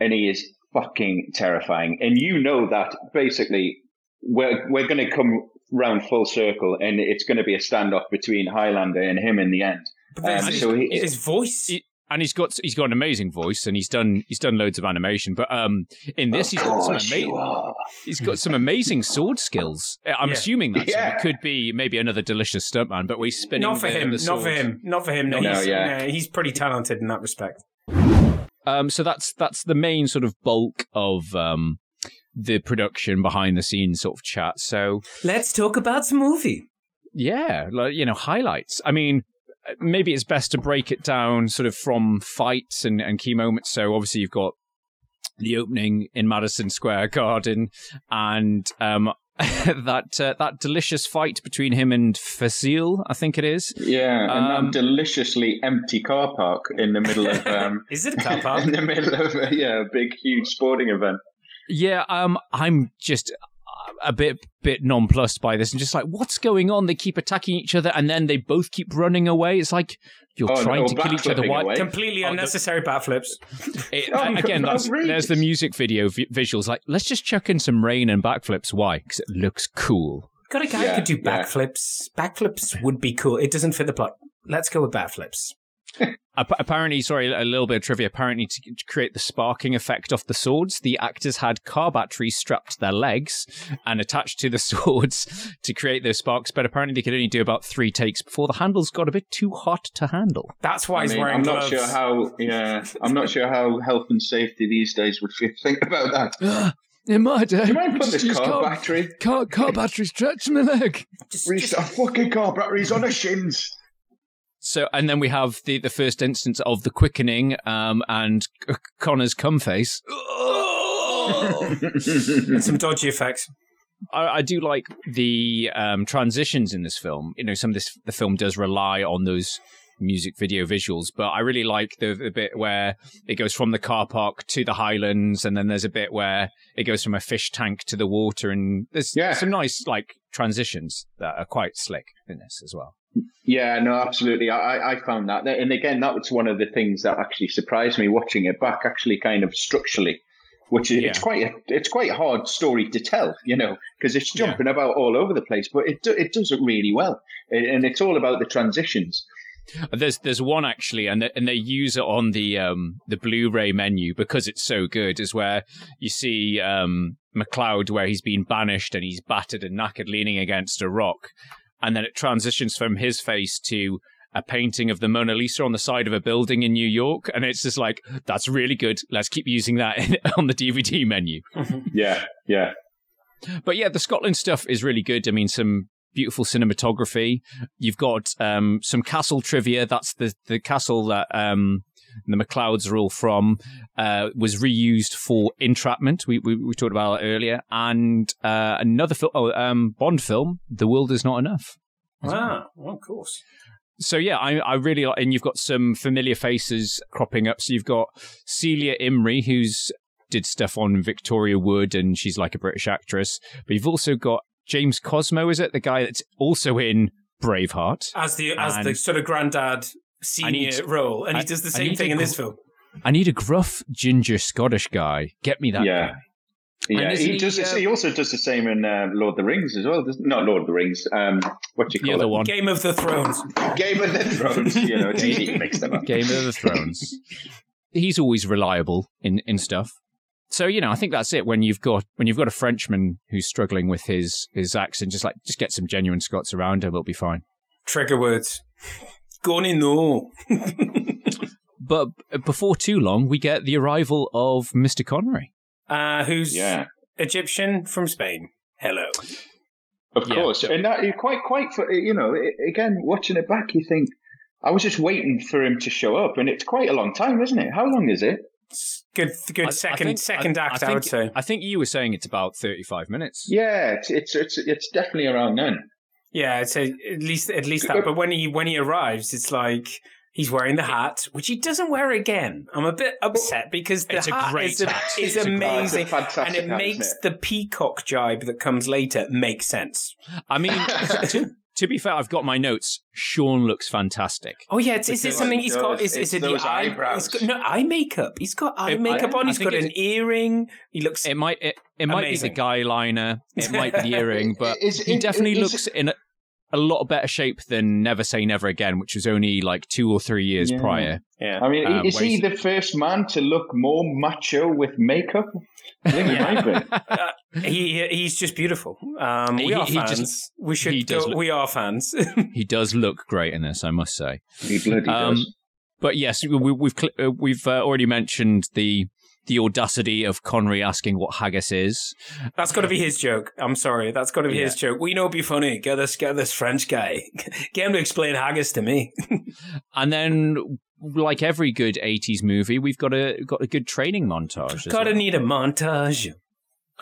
and he is fucking terrifying. And you know that basically we're we're going to come round full circle, and it's going to be a standoff between Highlander and him in the end. But Um, his, so he, his voice. And he's got he's got an amazing voice, and he's done he's done loads of animation. But um, in this, he's got some course amazing he's got some amazing sword skills. I'm Yeah. assuming that so Yeah. it could be maybe another delicious stuntman, but we're spinning. Not for the- him. the Not for him. Not for him. No, No, he's, yeah. no, he's pretty talented in that respect. Um, so that's that's the main sort of bulk of um the production behind the scenes sort of chat. So Let's talk about the movie. yeah, like, you know, highlights. I mean, maybe it's best to break it down sort of from fights and, and key moments. So obviously you've got the opening in Madison Square Garden and um that uh, that delicious fight between him and Fasil, I think it is. yeah, and Um, that deliciously empty car park in the middle of um, Is it a car park? in the middle of a, yeah, a big, huge sporting event. Yeah, um, I'm just a bit bit nonplussed by this and just like, what's going on? They keep attacking each other and then they both keep running away. It's like you're Oh, trying no, to kill each other. Why? Completely Oh, the- unnecessary backflips. It- Oh, again, that's, there's the music video vi- visuals. Like, let's just chuck in some rain and backflips. Why? Because it looks cool. Got a guy Yeah, who could do yeah. backflips. Backflips would be cool. It doesn't fit the plot. Let's go with backflips. Ap- apparently, sorry, a little bit of trivia. Apparently, to, to create the sparking effect off the swords, the actors had car batteries strapped to their legs and attached to the swords to create those sparks. But apparently, they could only do about three takes before the handles got a bit too hot to handle. That's why I he's mean, wearing I'm gloves. not sure how. Yeah, I'm not sure how health and safety these days would feel- think about that. In my day, Do you mind putting this car, battery? car, car battery stretched my leg. Just- Restart fucking car batteries on the shins. So, and then we have the, the first instance of the quickening um, and Connor's cum face. and some dodgy effects. I, I do like the um, transitions in this film. You know, some of this the film does rely on those music video visuals, but I really like the, the bit where it goes from the car park to the Highlands, and then there's a bit where it goes from a fish tank to the water, and there's Yeah. some nice like transitions that are quite slick in this as well. Yeah, no, absolutely. I, I- found that, and again, that was one of the things that actually surprised me watching it back. Actually, kind of structurally, which is it's quite a, it's quite a hard story to tell, you know, because it's jumping about all over the place, but it do, it does it really well, and and it's all about the transitions. There's there's one actually, and they, and they use it on the um the Blu-ray menu because it's so good. Is where you see um MacLeod where he's been banished and he's battered and knackered, leaning against a rock, and then it transitions from his face to a painting of the Mona Lisa on the side of a building in New York, and it's just like that's really good. Let's keep using that on the DVD menu. Yeah, yeah. But yeah, the Scotland stuff is really good. I mean, some beautiful cinematography. You've got um, some castle trivia. That's the the castle that um, the MacLeods are all from. Uh, was reused for Entrapment. We we, we talked about it earlier, and uh, another film, oh, um, Bond film, The World Is Not Enough. Ah, well, of course. So yeah, I, I really like, and you've got some familiar faces cropping up. So you've got Celia Imrie, who's did stuff on Victoria Wood, and she's like a British actress. But you've also got James Cosmo, is it the guy that's also in Braveheart? As the as the sort of granddad senior need- role, and he does the same thing to in this film. I need a gruff ginger Scottish guy. Get me that Yeah. guy. Yeah, he he, does. uh, he also does the same in uh, Lord of the Rings as well. doesn't- Lord of the Rings. Um, what do you The call other it? one, Game of the Thrones. Game of the Thrones. You know, it's easy to mix them up. Game of the Thrones. He's always reliable in in stuff. So you know, I think that's it. When you've got when you've got a Frenchman who's struggling with his his accent, just like just get some genuine Scots around him, it'll be fine. Trigger words. Gonna no. But before too long, we get the arrival of Mr. Connery. Uh, who's Yeah. Egyptian from Spain. Hello. Of course, and that you quite, quite, for, you know, again, watching it back, you think I was just waiting for him to show up, and it's quite a long time, isn't it? How long is it? Good, good I- I second, think- second I- act. I, I, think, would say. I think you were saying it's about 35 minutes. Yeah, it's it's it's, it's definitely around then. Yeah, I'd at least at least that. But when he when he arrives, it's like he's wearing the hat, which he doesn't wear again. I'm a bit upset because the It's a hat great is, a- hat. is It's amazing, a fantastic and it hat, makes isn't the peacock jibe that comes later make sense. I mean, to, to be fair, I've got my notes. Sean looks fantastic. Oh yeah, it's, is it something he's got? Is, is it the those eye? eyebrows. He's got, no eye makeup. He's got eye It- makeup I- on. I He's think got an earring. He looks. It might it, it might be the guy liner. It might be the earring, but Is- he definitely is- looks in a, a lot better shape than Never Say Never Again, which was only like two or three years Yeah. prior. yeah. I mean, Um, is he the first man to look more macho with makeup? I think he might be. Uh, he he's just beautiful. Um, we He- are he just- fans. we should he does go. look- we are fans. He does look great in this, I must say. He bloody Um, does. But yes, we, we've cl- uh, we've uh, already mentioned the the audacity of Connery asking what haggis is. That's got to be his joke. I'm sorry. That's got to be his joke. We know it'd be funny. Get this, get this French guy. Get him to explain haggis to me. And then, like every good '80s movie, we've got a got a good training montage. Gotta well. need a montage.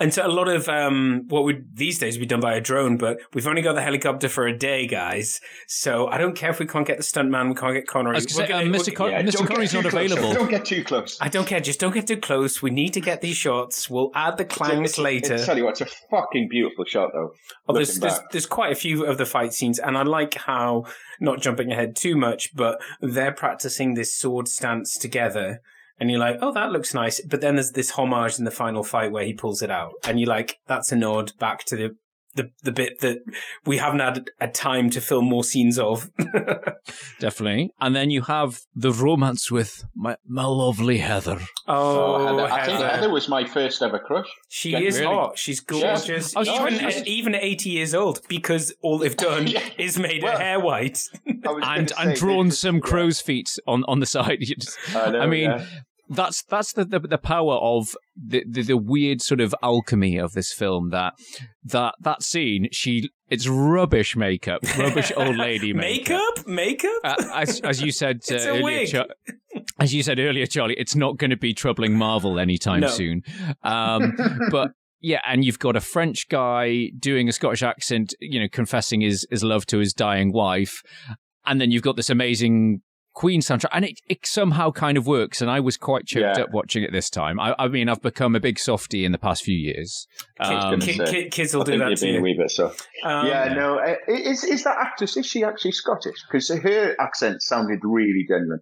And so a lot of um, what would these days be done by a drone, but we've only got the helicopter for a day, guys. So I don't care if we can't get the stuntman, we can't get Connery. I was gonna say, gonna- uh, Mr. we're- Con- Yeah, Mr. don't get Connery's not close. available. Don't get too close. I don't care. Just don't get too close. We need to get these shots. We'll add the clangs It's- later. I tell you what, it's a fucking beautiful shot, though. Oh, there's, there's there's quite a few of the fight scenes, and I like how not jumping ahead too much, but they're practicing this sword stance together, and you're like, oh, that looks nice. But then there's this homage in the final fight where he pulls it out, and you're like, that's a nod back to the the, the bit that we haven't had a time to film more scenes of. Definitely. And then you have the romance with my, my lovely Heather. oh, oh Heather. I think Heather. Heather was my first ever crush. She Gen- is really. hot. She's gorgeous. Oh, I was even, trying to- even at 80 years old, because all they've done Yeah. is made Well, her hair white. And and drawn some crow's feet on, on the side. Just- I know, I mean, yeah. That's that's the, the the power of the, the the weird sort of alchemy of this film. That that that scene, she it's rubbish makeup, rubbish old lady makeup. makeup? Makeup? Uh, as as you said uh, It's a earlier. Char- as you said earlier, Charlie, it's not going to be troubling Marvel anytime No. soon. Um, but yeah, and you've got a French guy doing a Scottish accent, you know, confessing his his love to his dying wife, and then you've got this amazing Queen soundtrack, and it, it somehow kind of works. And I was quite choked Yeah. up watching it this time. I, I mean, I've become a big softie in the past few years. Kid- Um, kid- say. kid- kids will I do think that you've to been you. a wee bit so. Um, yeah, no. uh, Is is that actress? Is she actually Scottish? Because her accent sounded really genuine.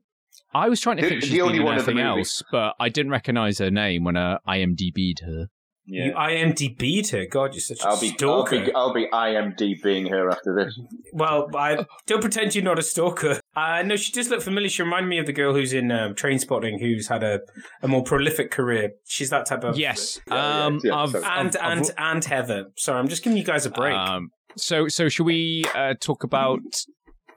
I was trying to The- think the she's only been in one of the anything movie. else, but I didn't recognize her name when I IMDb'd her. You IMDb'd her. God, you're such a I'll be, I'll be, I'll be IMD being her after this. Well, I don't pretend you're not a stalker. Uh, no, she does look familiar. She reminded me of the girl who's in um, Train Spotting, who's had a, a more prolific career. She's that type of. Yes, yeah, um, yeah, I've- And I've- and and Heather. Sorry, I'm just giving you guys a break. Um, so, so should we uh, talk about?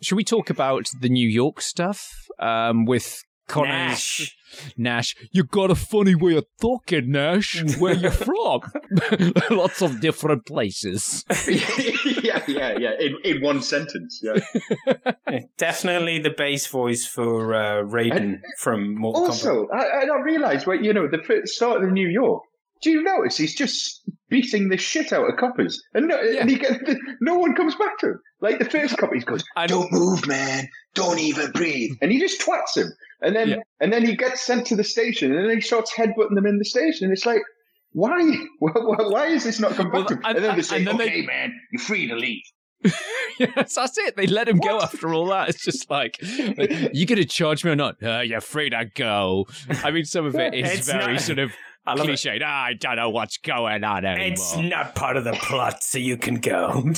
Should we talk about the New York stuff um, with Connor's Nash. Nash? You got a funny way of talking, Nash. Where you from? Lots of different places. yeah, yeah, yeah. In in one sentence. Yeah. Yeah, Definitely the bass voice for uh, Raiden from Mortal Kombat. Also, I, I don't realize where you know the first start of New York. Do you notice he's just beating the shit out of coppers, and no, and he get, no one comes back to him. Like the first copper, he goes, "Don't move, man. Don't even breathe," and he just twats him. And then Yeah. and then he gets sent to the station, and then he starts headbutting them in the station. And it's like, why? Why, why is this not come back Well, to him? and- And, then they say, and then they- "Okay, man, you're free to leave." yes, that's it. They let him go after all that. It's just like, you going to charge me or not? Uh, you're free to go. I mean, some of it is It's very not- sort of I love cliched. I don't know what's going on anymore. It's not part of the plot, so you can go.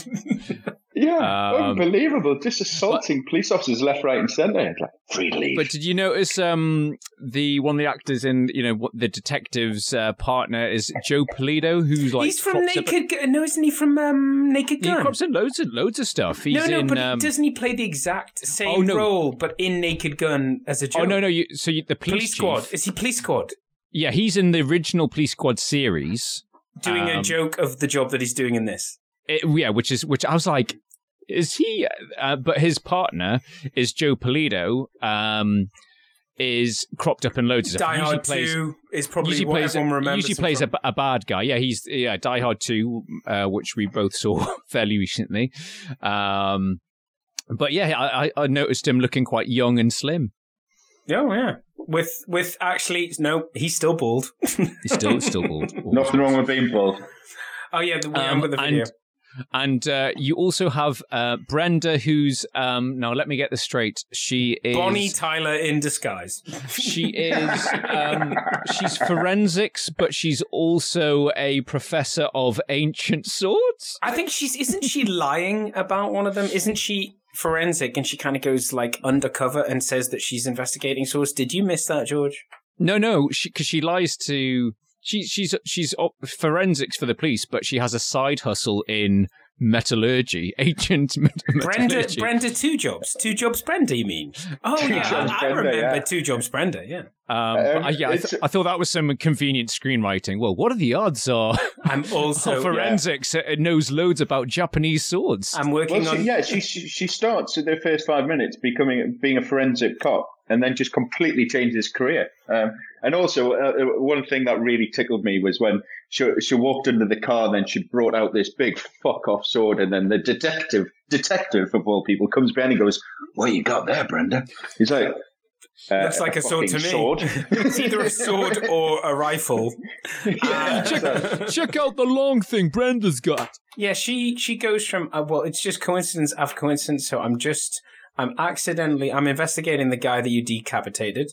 Yeah, Um, unbelievable. Just assaulting police officers left, right, and centre. It's like, free leave. But did you notice um, the one of the actors in you know what the detective's uh, partner is Joe Polito, who's like He's from Naked Gun. No, isn't he from um, Naked He Gun? crops in loads and loads of stuff. He's no, no, in. but um, doesn't he play the exact same Oh, no. role, but in Naked Gun as a joke? oh no, no. You, so you, the police, Police Squad. chief- Is he Police Squad? Yeah, he's in the original Police Squad series. Doing a Um, joke of the job that he's doing in this. It, yeah, which is which I was like, is he? Uh, but his partner is Joe Polito. Um, is cropped up in loads of stuff. Die Usually Hard plays- 2 is probably usually what plays, everyone remembers Usually plays a, a bad guy. Yeah, he's yeah Die Hard two, uh, which we both saw fairly recently. Um, but yeah, I, I- I noticed him looking quite young and slim. Oh yeah, with with actually no, he's still bald. He's still still bald. Nothing wrong with being bald. Oh yeah, the, um, the video. and and uh, you also have uh, Brenda, who's um, now let me get this straight. She is Bonnie Tyler in disguise. She is. Um, she's forensics, but she's also a professor of ancient swords. I think she's isn't she lying about one of them? Isn't she forensic and she kind of goes like undercover and says that she's investigating swords? Did you miss that, George? No, no, because she, lies to. She, she's she's forensics for the police, but she has a side hustle in metallurgy, ancient met- Brenda. Brenda, two jobs, two jobs, Brenda. You mean? Oh Two yeah, jobs, I, I Brenda, remember yeah. two jobs, Brenda. Yeah. Um, but I, yeah, I, th- I thought that was some convenient screenwriting. Well, what are the odds are? I'm also forensics uh, knows loads about Japanese swords. I'm Well, she, yeah, she she she starts in the first five minutes becoming being a forensic cop, and then just completely changed his career. Um, and also, uh, uh, one thing that really tickled me was when she she walked under the car, and then she brought out this big fuck off sword, and then the detective detective of all people comes behind and goes, "What you got there, Brenda?" He's like. Uh, Looks like a sword to me. sword. it's either a sword or a rifle. check, check out the long thing Brenda's got. Yeah, she she goes from uh, well, it's just coincidence after coincidence. So I'm just I'm accidentally I'm investigating the guy that you decapitated,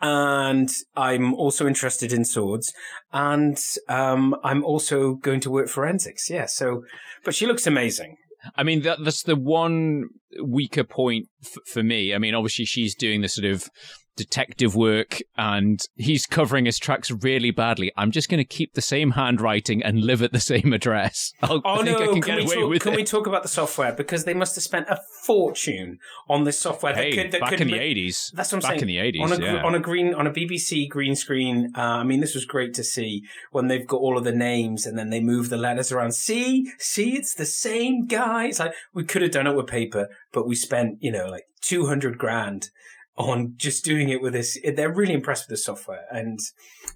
and I'm also interested in swords, and um, I'm also going to work forensics. Yeah, so but she looks amazing. I mean, that, that's the one weaker point f- for me. I mean, obviously, she's doing the sort of detective work and he's covering his tracks really badly. I'm just going to keep the same handwriting and live at the same address. I'll, Oh I no! I can, Can, get we away talk, can we talk about the software because they must have spent a fortune on this software. Hey, that could, that back could in the 80s. That's what I'm Back saying. in the 80s, on a, yeah. on a green on a BBC green screen. Uh, I mean, this was great to see when they've got all of the names and then they move the letters around. See, see, it's the same guy. It's like we could have done it with paper, but we spent you know like two hundred grand on just doing it with this. They're really impressed with the software, and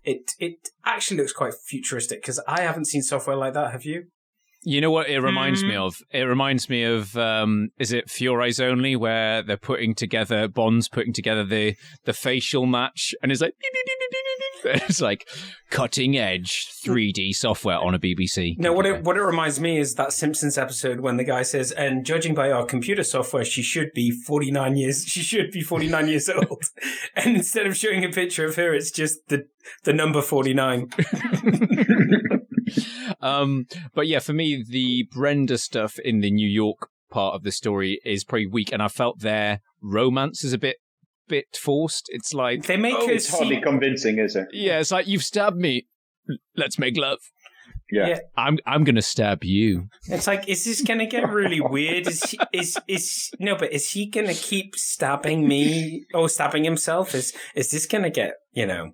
it it actually looks quite futuristic because I haven't seen software like that. Have you? You know what it reminds Hmm. me of? It reminds me of um, is it For Your Eyes Only where they're putting together Bond's putting together the the facial match and it's like it's like cutting edge 3D software on a BBC. No, what it what it reminds me is that Simpsons episode when the guy says, "And judging by our computer software, she should be forty nine years. She should be forty nine years old." And instead of showing a picture of her, it's just the the number forty nine. um, but yeah, for me, the Brenda stuff in the New York part of the story is pretty weak, and I felt their romance is a bit bit forced. It's like they make Oh, it's hardly convincing, is it? Yeah, it's like you've stabbed me. Let's make love. Yeah. Yeah. I'm I'm gonna stab you. It's like, is this gonna get really weird? Is he, is is no? But is he gonna keep stabbing me or stabbing himself? Is is this gonna get you know?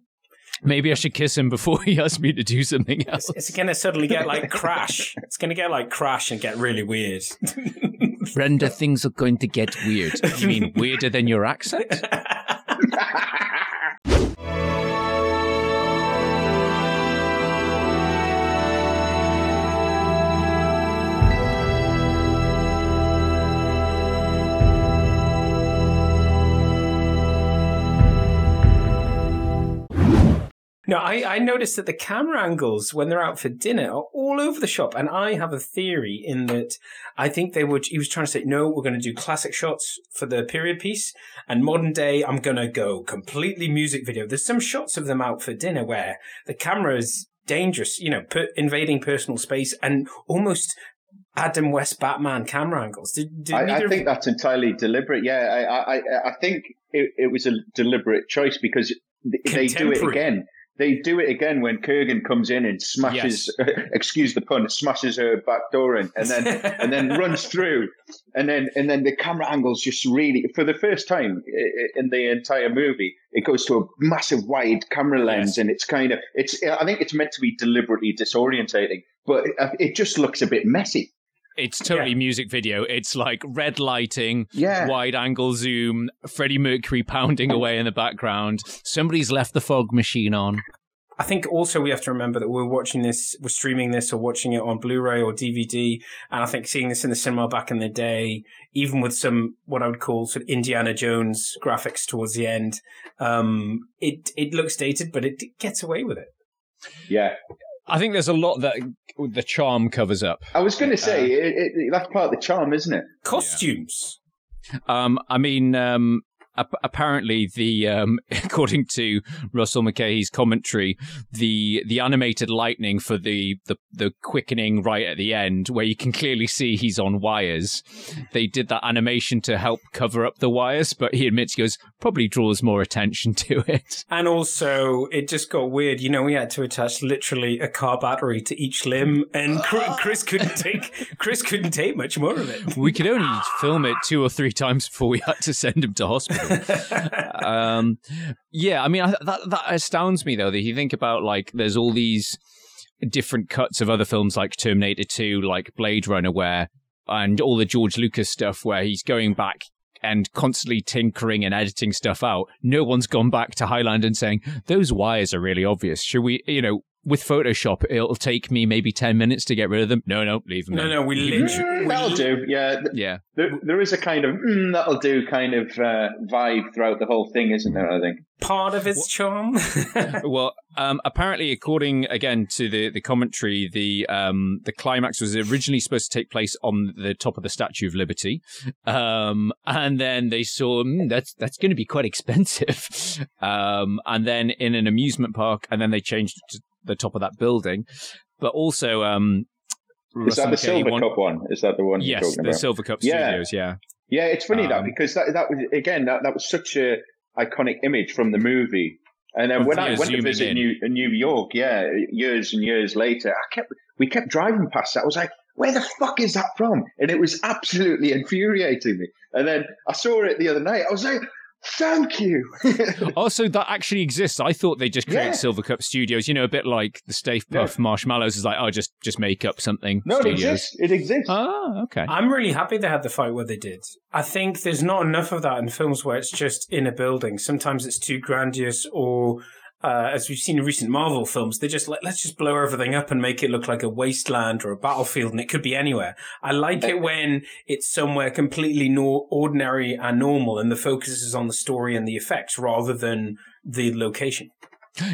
Maybe I should kiss him before he asks me to do something else. It's gonna suddenly get like crash. It's gonna get like crash and get really weird. Brenda, things are going to get weird. You mean weirder than your accent? No, I, I noticed that the camera angles when they're out for dinner are all over the shop, and I have a theory in that I think they would. He was trying to say, no, we're going to do classic shots for the period piece, and modern day, I'm going to go completely music video. There's some shots of them out for dinner where the camera is dangerous, you know, per, invading personal space, and almost Adam West Batman camera angles. Did, did I, I think that's entirely deliberate. Yeah, I, I, I think it, it was a deliberate choice because they do it again. They do it again when Kurgan comes in and smashes, excuse the pun, smashes her back door in, and then and then runs through, and then and then the camera angles just really, for the first time in the entire movie, it goes to a massive wide camera lens, and it's kind of it's. I think it's meant to be deliberately disorientating, but it just looks a bit messy. It's totally Yeah. music video. It's like red lighting, Yeah. wide angle zoom, Freddie Mercury pounding away in the background. Somebody's left the fog machine on. I think also we have to remember that we're watching this, we're streaming this or watching it on Blu-ray or DVD. And I think seeing this in the cinema back in the day, even with some, what I would call sort of Indiana Jones graphics towards the end, um, it, it looks dated, but it gets away with it. Yeah. I think there's a lot that the charm covers up. I was going to say, Uh, it, it, that's part of the charm, isn't it? Costumes. Um, I mean, um, ap- apparently the um, according to Russell Mulcahy's commentary, the the animated lightning for the, the the quickening right at the end, where you can clearly see he's on wires. They did that animation to help cover up the wires, but he admits he goes probably draws more attention to it. And also, it just got weird. You know, we had to attach literally a car battery to each limb, and Chris, Chris couldn't take Chris couldn't take much more of it. We could only film it two or three times before we had to send him to hospital. um, yeah, I mean, I, that that astounds me though that you think about like there's all these different cuts of other films like Terminator 2, like Blade Runner, where and all the George Lucas stuff where he's going back and constantly tinkering and editing stuff out. No one's gone back to Highland and saying those wires are really obvious. Should we, you know? With Photoshop, it'll take me maybe 10 minutes to get rid of them. No, no, leave them. No, in. no, we Leave them literally- Mm, that'll do. Yeah. Yeah. There, there is a kind of mm, that'll do kind of uh, vibe throughout the whole thing, isn't there? I think. Part of its charm. well, um, apparently, according again to the, the commentary, the um, the climax was originally supposed to take place on the top of the Statue of Liberty, um, and then they saw "Hmm, that's that's going to be quite expensive, um, and then in an amusement park, and then they changed it to the top of that building, but also. Um, Is that the Silver Cup one? Is that the one you're Yes, the about? Silver Cup Yeah. Studios. Yeah. Yeah, it's funny that Um, because that that was again that, that was such a iconic image from the movie. And then when I went to visit in. New New York, yeah, years and years later, I kept we kept driving past that. I was like, where the fuck is that from? And it was absolutely infuriating me. And then I saw it the other night. I was like, thank you. also, that actually exists. I thought they just created Yeah. Silver Cup Studios. You know, a bit like the Stay Puft Marshmallows is like, oh, just just make up something. no, it exists. It exists. Ah, okay. I'm really happy they had the fight where they did. I think there's not enough of that in films where it's just in a building. Sometimes it's too grandiose, or uh, as we've seen in recent Marvel films, they just like let's just blow everything up and make it look like a wasteland or a battlefield, and it could be anywhere. I like it when it's somewhere completely nor- ordinary and normal, and the focus is on the story and the effects rather than the location.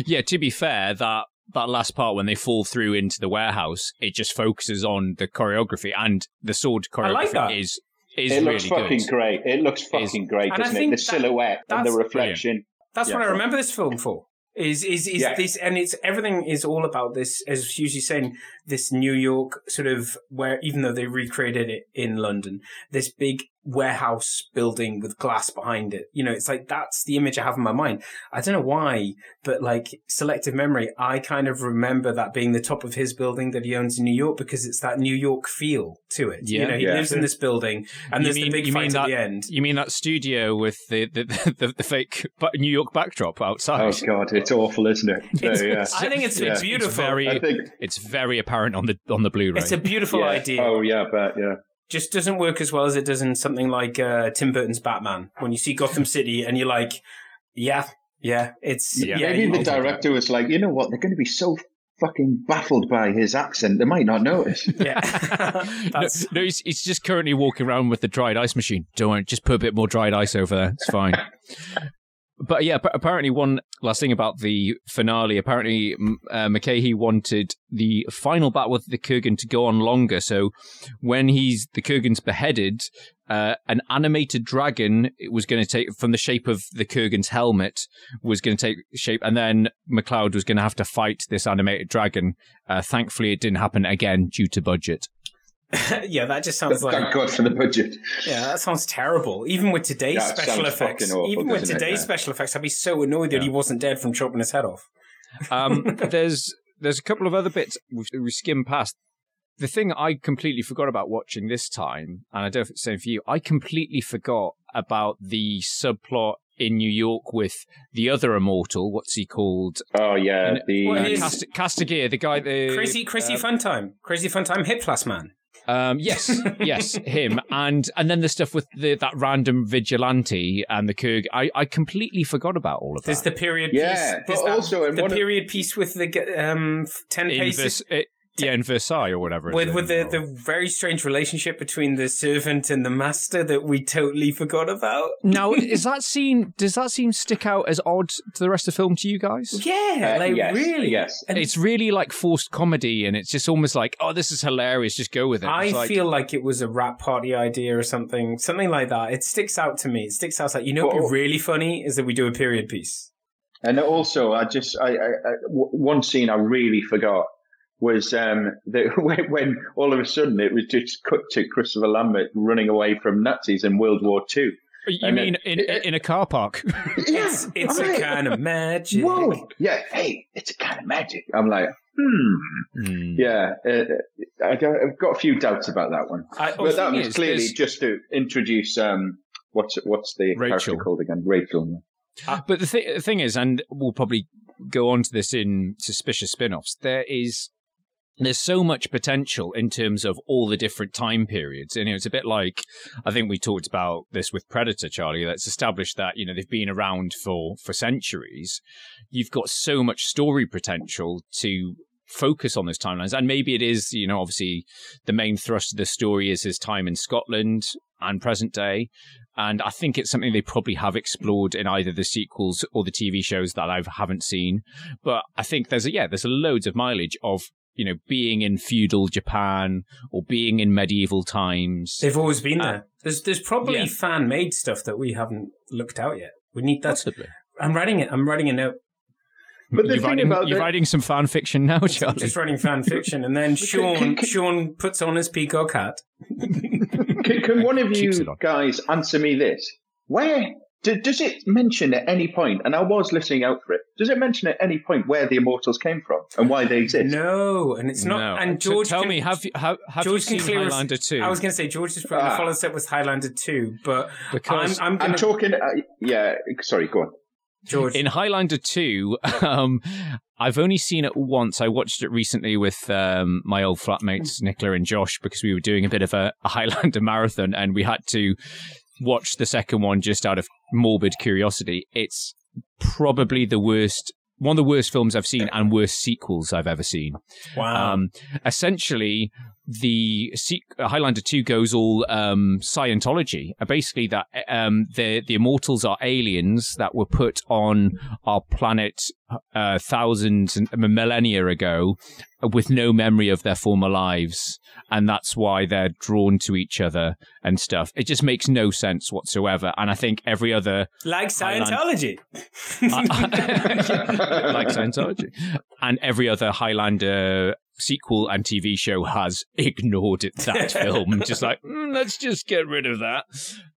Yeah, to be fair, that that last part when they fall through into the warehouse, it just focuses on the choreography and the sword I like choreography that. is is it really looks fucking good. great. It looks fucking great, And I doesn't it? think The that- silhouette and the that's- reflection. That's Yeah. what I remember this film for. Is is is Yeah. this and it's everything is all about this as Hughesy's saying this New York sort of where even though they recreated it in London this big warehouse building with glass behind it you know it's like that's the image I have in my mind I don't know why but like selective memory I kind of remember that being the top of his building that he owns in New York because it's that New York feel to it you Yeah. know he Yeah. lives in this building and You there's mean- the big you fight mean at that- the end You mean that studio with the the, the, the fake New York backdrop outside? Oh god, it's awful, isn't it? It's- So, yeah. I think it's Yeah. beautiful. very, I think- it's very apparent on the on the Blu-ray. it's a beautiful Yeah. idea Oh yeah, but yeah. Just doesn't work as well as it does in something like uh, Tim Burton's Batman. When you see Gotham City and you're like, yeah, yeah, it's Yeah. yeah. Maybe you- the director was like, you know what? They're going to be so fucking baffled by his accent, they might not notice. yeah. no, no, he's, he's just currently walking around with the dried ice machine. Don't worry, just put a bit more dried ice over there. It's fine. but yeah, apparently one last thing about the finale. Apparently, uh, Mulcahy wanted the final battle with the Kurgan to go on longer. So when he's the Kurgan's beheaded, uh, an animated dragon was going to take from the shape of the Kurgan's helmet was going to take shape, and then MacLeod was going to have to fight this animated dragon. Uh, thankfully, it didn't happen again due to budget. yeah, that just sounds like Thank God for the budget. yeah, that sounds terrible. Even with today's Yeah, special effects, awful, even with doesn't it? today's Yeah. special effects, I'd be so annoyed that he wasn't dead from chopping his head off. Um, there's there's a couple of other bits we, we skim past. The thing I completely forgot about watching this time, and I don't know if it's the same for you, I completely forgot about the subplot in New York with the other immortal. What's he called? Oh yeah, And- the Well, Uh, it is- the guy. The Crazy, crazy uh, fun time, crazy fun time, hip flask man. Um, yes, yes, him, and and then the stuff with the, that random vigilante and the Kurg. I, I completely forgot about all of There's that. the period Yeah, piece. but There's that- also in the one of- period piece with the um, ten in paces. Vers- it, yeah, in Versailles or whatever. with with the, the very strange relationship between the servant and the master that we totally forgot about. Now, is that scene? Does that scene stick out as odd to the rest of the film to you guys? Yeah, Uh, like yes, really. yes. And It's really like forced comedy, and it's just almost like, oh, this is hilarious. Just go with it. I like- feel like it was a rap party idea or something, something like that. It sticks out to me. It sticks out like you know what would be really funny is that we do a period piece. And also, I just, I, I, I w- one scene I really forgot was um, that when, when all of a sudden it was just cut to Christopher Lambert running away from Nazis in World War Two. You And mean then- in, in a car park? It's it's a kind of magic. Whoa! Yeah, hey, it's a kind of magic. I'm like, hmm. Hmm. Yeah, uh, I got, I've got a few doubts about that one, I- but that was is, clearly there's- just to introduce um, what's what's the character called again? Rachel. But the, th- the thing is, and we'll probably go on to this in suspicious spin-offs. There is there's so much potential in terms of all the different time periods. And you know, it's a bit like I think we talked about this with Predator, Charlie. That's established that you know they've been around for for centuries. You've got so much story potential to focus on those timelines and maybe it is you know obviously the main thrust of the story is his time in Scotland and present day and I think it's something they probably have explored in either the sequels or the TV shows that I haven't seen. But I think there's a, yeah, there's a loads of mileage of you know being in feudal Japan or being in medieval times. They've always been Uh, there. There's there's probably yeah. fan made stuff that we haven't looked out yet. We need that. Possibly. I'm writing it. I'm writing a note. But the you're thing writing, about you're the- writing some fan fiction now, I'm Charlie. just writing fan fiction, and then Sean Sean puts on his peacock hat. Can, can one of you on. guys answer me this? Where do, does it mention at any point? And I was listening out for it. Does it mention at any point where the immortals came from and why they exist? No, and it's not. No. And So George, tell can- me, have you have, have you George can seen clear us- Highlander two? I was going to say George is probably Ah. the follow step with Highlander two, but Because I'm, I'm I'm talking. Uh, yeah, sorry, go on. George. In Highlander 2, um, I've only seen it once. I watched it recently with um, my old flatmates, Nicola and Josh, because we were doing a bit of a, a Highlander marathon and we had to watch the second one just out of morbid curiosity. It's probably the worst. One of the worst films I've seen and worst sequels I've ever seen. wow. Um, essentially, the se- Highlander 2 goes all um, Scientology. Uh, basically, that um, the the immortals are aliens that were put on our planet uh, thousands and millennia ago with no memory of their former lives. And that's why they're drawn to each other and stuff. It just makes no sense whatsoever. And I think every other like Highlander- Scientology. like Scientology. And every other Highlander sequel and TV show has ignored it, that film. Just like, "Mm, let's just get rid of that.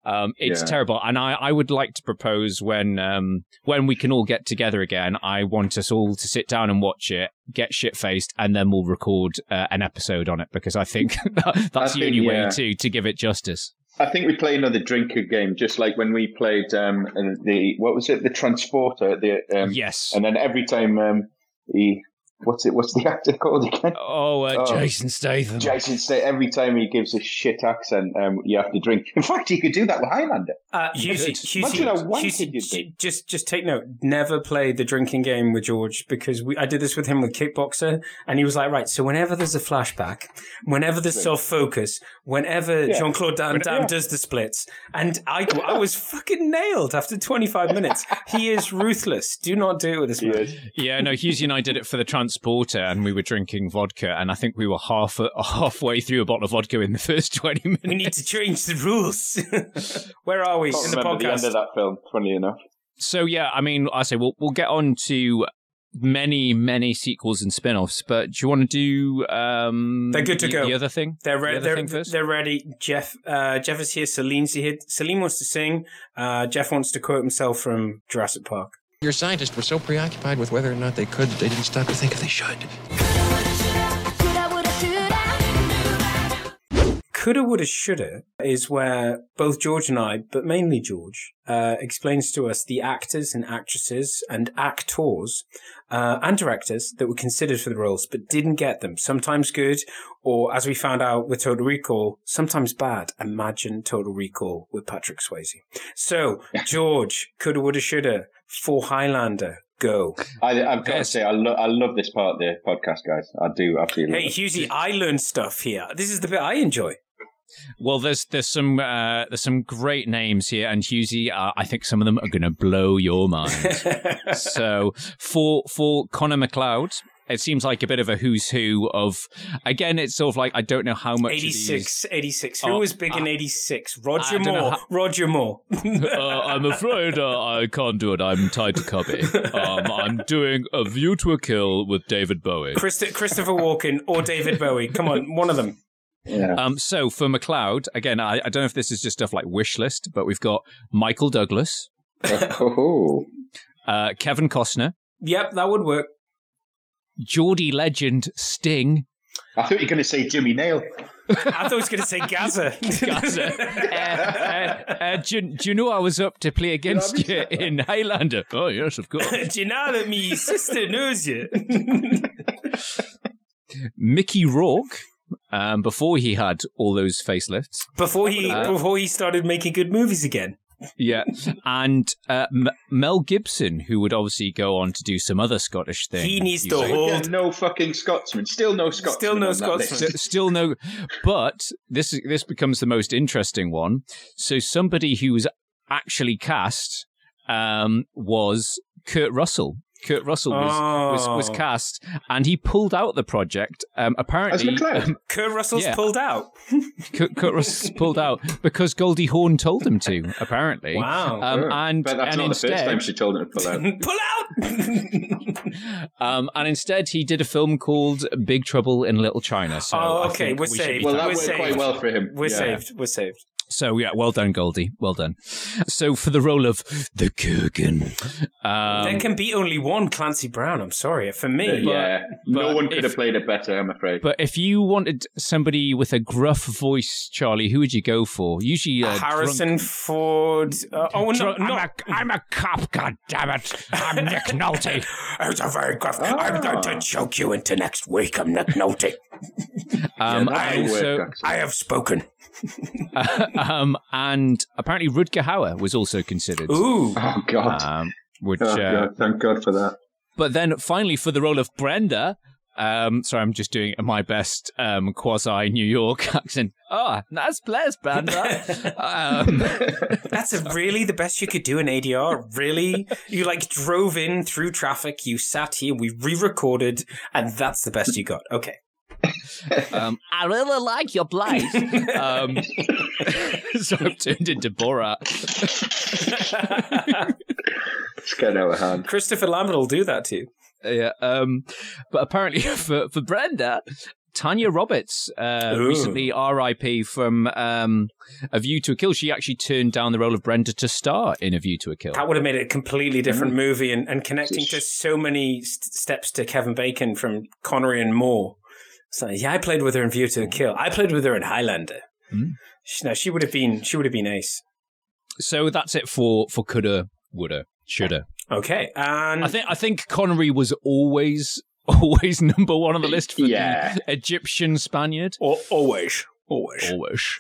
Um, it's Yeah. terrible. And I, I would like to propose when um, when we can all get together again, I want us all to sit down and watch it, get shit faced, and then we'll record uh, an episode on it because I think that's I the think, only way to, to give it justice. I think we play another drinker game, just like when we played um, the what was it, the transporter. The um, Yes. and then every time um, he what's it, what's the actor called again? Oh, uh, Oh. Jason Statham. Jason Statham. every time he gives a shit accent, um, you have to drink. In fact, you could do that with Highlander. Uh, Hughesy, Imagine how Hughesy, Hughesy, you'd j- be. just just take note. Never play the drinking game with George because we, I did this with him with Kickboxer, and he was like, right. So whenever there's a flashback, whenever there's self focus, whenever Yeah. Jean Claude Van Damme yeah. does the splits, and I I was fucking nailed after 25 minutes. He is ruthless. Do not do it with this man. Yeah, no, Husey and I did it for the transporter, and we were drinking vodka, and I think we were half halfway through a bottle of vodka in the first twenty minutes. We need to change the rules. Where are we Can't in the remember the end podcast? of that film. Funny enough. So yeah, I mean, I say we'll we'll get on to many many sequels and spin-offs, but do you want to do um They're good to the, go. the other thing? They're The ready. other They're, thing first? they're ready. Jeff. Uh, Jeff is here. Celine's here. Celine wants to sing. Uh, Jeff wants to quote himself from Jurassic Park. Your scientists were so preoccupied with whether or not they could that they didn't stop to think if they should. Coulda, woulda, shoulda is where both George and I, but mainly George, uh, explains to us the actors and actresses and actors uh, and directors that were considered for the roles but didn't get them. Sometimes good, or as we found out with Total Recall, sometimes bad. Imagine Total Recall with Patrick Swayze. So, George, coulda, woulda, shoulda for Highlander. Go. I, I've got to say, I, lo- I love this part of the podcast, guys. I do absolutely. Hey. Hughesy, I learned stuff here. This is the bit I enjoy. Well, there's there's some uh, there's some great names here, and Hughesy, uh, I think some of them are going to blow your mind. so for for Connor MacLeod, it seems like a bit of a who's who of. Again, it's sort of like I don't know how much. of these- 86, 86. Who Oh, was big in 86? Roger Moore. how- Roger Moore. uh, I'm afraid uh, I can't do it. I'm tied to Cubby. Um, I'm doing a View to a Kill with David Bowie. Christ- Christopher Walken or David Bowie. Come on, one of them. Yeah. Um, so for MacLeod, again, I, I don't know if this is just stuff like wish list, but we've got Michael Douglas, oh. uh, Kevin Costner, Yep, that would work. Geordie legend Sting, I thought you were going to say Jimmy Nail. I thought I was going to say Gazza. Gazza. uh, uh, uh, do, you- do you know I was up to play against you in Highlander? Oh yes, of course. Do you know that me sister knows you? Mickey Rourke, um, before he had all those facelifts. before he Uh, before he started making good movies again. Yeah, and uh, M- Mel Gibson, who would obviously go on to do some other Scottish things. He needs to using- hold- Yeah, no fucking Scotsman. Still no Scotsman. Still no on. Scotsman. S- still no, but this this becomes the most interesting one. So somebody who was actually cast um, was Kurt Russell. Kurt Russell was, was was Oh. cast, and he pulled out the project. Um, apparently, As MacLeod? Kurt Russell's Yeah. pulled out. Kurt, Kurt Russell pulled out because Goldie Hawn told him to. Apparently, Wow. Um, Oh, and but that's and not the first instead, time she told him to pull out. Pull out. um, and instead he did a film called Big Trouble in Little China. So oh, okay, we're we saved. Well, that we're worked saved. quite well for him. We're Yeah. saved. We're saved. So yeah, well done, Goldie. Well done. So for the role of the Kurgan, um, there can be only one Clancy Brown. I'm sorry. For me, yeah, no but one could if- have played it better. I'm afraid. but if you wanted somebody with a gruff voice, Charlie, who would you go for? Usually, uh, Harrison drunk- Ford. Uh, oh no, no. I'm, a, I'm a cop. God damn it! I'm Nick Nolte. It's a very gruff. I'm going to choke you into next week. I'm Nick Nolte. Um, Yeah, that and work, also- I have spoken. um, and apparently Rutger Hauer was also considered. oh Ooh. God. Um, which, oh, uh, God. Thank God for that. But then finally, for the role of Brenda, um, sorry, I'm just doing my best um, quasi New York accent. Oh, nice place, Brenda. um, That's a really the best you could do in ADR. Really, you like drove in through traffic. You sat here. We re-recorded, and that's the best you got. Okay. Um, I really like your place. um, so I've turned into Borat. It's getting out of hand. Christopher Lambert will do that too. Yeah. Um, but apparently for, for Brenda, Tanya Roberts, uh, recently RIP from um, A View to a Kill. She actually turned down the role of Brenda to star in A View to a Kill. That would have made it a completely different movie and, and connecting to so many st- steps to Kevin Bacon from Connery and Moore. So yeah, I played with her in View to a Kill. I played with her in Highlander. Mm. She, no, she would have been. She would have been ace. So that's it for for coulda, woulda, shoulda. Okay, and I think I think Connery was always always number one on the list for Yeah. the Egyptian Spaniard. Or, always, always. Always.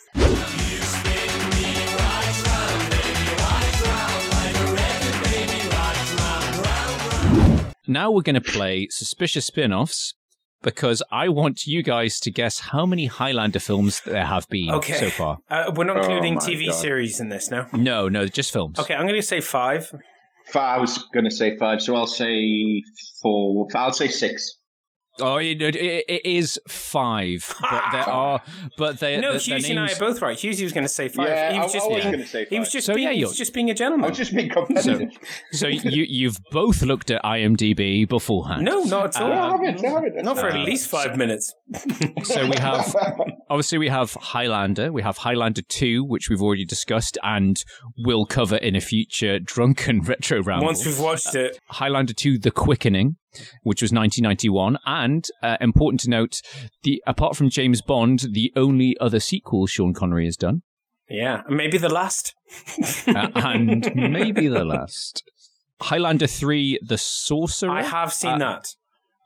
Now we're going to play suspicious spin-offs because I want you guys to guess how many Highlander films there have been Okay. so far. Uh, we're not Oh including my TV God. series in this now. No, no, just films. Okay, I'm going to say five. Five, I was going to say five, so I'll say four. I'll say six. Oh, it, it, it is five, but there are, but they. no, the, the Hughesy and I are both right. Hughesy was going to say five. Yeah, he was I- just I was being, gonna say five. He was five. just So, being, yeah, he you're- was just being a gentleman. I was just being So, competitive. so you you've both looked at IMDb beforehand. no, not at all. No, I haven't. I haven't. not for Uh, at least five minutes. So we have obviously we have Highlander, we have Highlander two, which we've already discussed and will cover in a future drunken retro round. Once we've watched it, Highlander two, The Quickening, which was 1991. And uh, important to note, the apart from James Bond, the only other sequel Sean Connery has done. Yeah, maybe the last. uh, and maybe the last. Highlander 3, The Sorcerer. I have seen uh, that.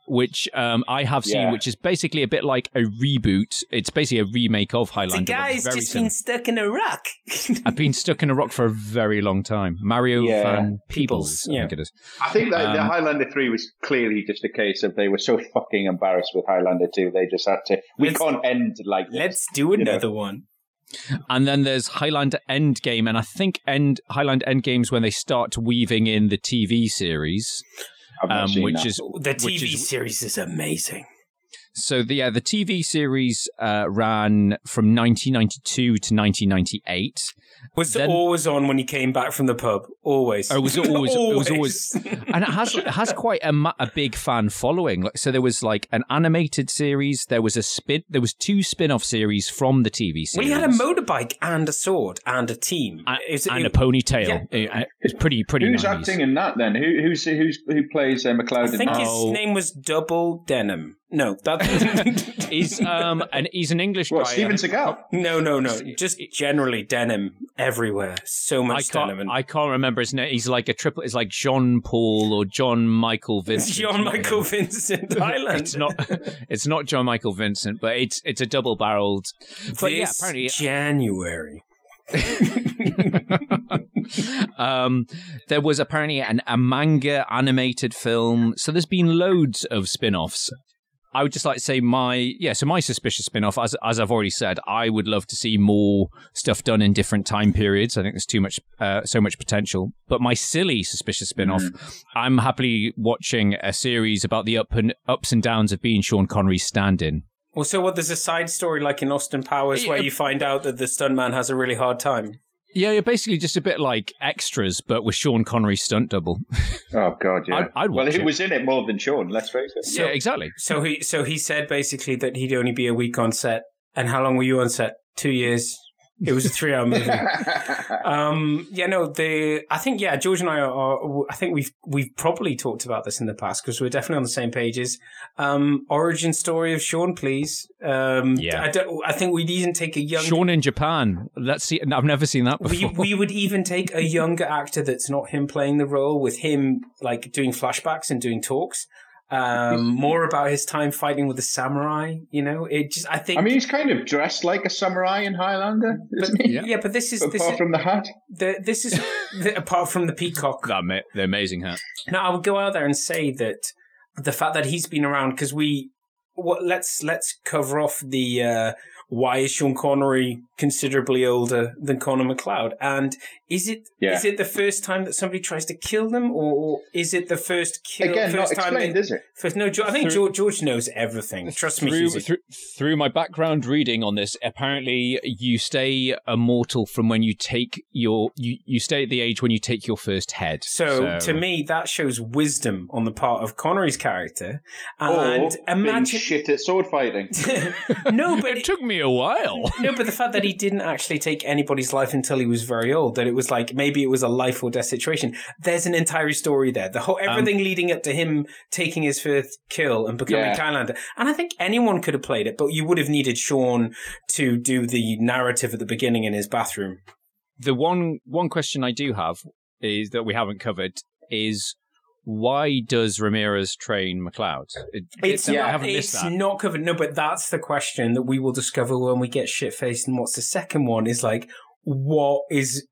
Which um, I have seen, Yeah. which is basically a bit like a reboot. It's basically a remake of Highlander. The but guy's just similar. been stuck in a rock. I've been stuck in a rock for a very long time. Mario Yeah. Van Peebles, I yeah. think it is. I think that the Um, Highlander 3 was clearly just a case of they were so fucking embarrassed with Highlander 2, they just had to. We can't end like this. Let's do you know. another one. And then there's Highlander Endgame, and I think End Highlander Endgame's when they start weaving in the TV series, I've not um, which is The TV is- series is amazing. So the yeah, the TV series uh, ran from 1992 to 1998. Was Then- always on when he came back from the pub. Always. Oh, it was always, it was always, and it has it has quite a, a big fan following. Like, so there was like an animated series. There was a spin. There was two spin-off series from the TV series. Well, he had a motorbike and a sword and a team. Is it- and a ponytail. Yeah. It- It's pretty pretty. Who's 90s. acting in that then? Who who's who's who plays uh, MacLeod I think that? his Oh. name was Double Denim. No, that. He's um and he's an English What, guy. Steven Seagal? no, no, no. Just generally denim everywhere. So much denim. can't, And I can't remember his name. He's like a triple. It's like John Paul or John Michael Vincent. John Michael Vincent Island. It's not. It's not John Michael Vincent, but it's it's a double barreled. But yeah, apparently, January. um, there was apparently an, a manga animated film. So there's been loads of spin-offs. I would just like to say my yeah. So my suspicious spin-off, as as I've already said, I would love to see more stuff done in different time periods. I think there's too much, uh, so much potential. But my silly suspicious spin-off, I'm happily watching a series about the up and ups and downs of being Sean Connery's stand-in. Well, so what? There's a side story like in Austin Powers where you find out that the stuntman has a really hard time. Yeah, you're basically just a bit like extras, but with Sean Connery's stunt double. Oh god, yeah. I'd- I'd well, watch he it. was in it more than Sean. Let's face it. yeah, exactly. So he so he said basically that he'd only be a week on set. And how long were you on set? Two years. It was a three-hour movie. um, yeah, no, the I think yeah, George and I are. are I think we've we've probably talked about this in the past because we're definitely on the same pages. Um, origin story of Sean, please. Um, Yeah. I, don't, I think we'd even take a young. Sean in Japan. Let's see. I've never seen that we, before. we would even take a younger actor that's not him playing the role with him like doing flashbacks and doing talks um more about his time fighting with the samurai you know it just i think I mean, he's kind of dressed like a samurai in Highlander, isn't he? yeah. but this is this Apart is from the hat. the, this is the, apart from the peacock that ma- the amazing hat. now i would go out there and say that the fact that he's been around because we what let's let's cover off the uh why is Sean Connery considerably older than Connor MacLeod? And is it is Yeah. it the first time that somebody tries to kill them, or, or is it the first kill? Again, not time explained, they- is it? First, no, I think Through- George, George knows everything. Trust me, Through, Hughesy. through, through my background reading on this, apparently you stay immortal from when you take your you, you stay at the age when you take your first head. So, to me, that shows wisdom on the part of Connery's character. And or being imagine shit at sword fighting. no, but it took me a while. no, but the fact that he didn't actually take anybody's life until he was very old, that it was like maybe it was a life or death situation. There's an entire story there. The whole um, everything leading up to him taking his first kill and becoming Yeah. Highlander. And I think anyone could have played it, but you would have needed Sean to do the narrative at the beginning in his bathroom. The one one question I do have is that we haven't covered is why does Ramirez train MacLeod? It, It's, I not, it's not covered. No, but that's the question that we will discover when we get shit faced. And what's the second one is like, what is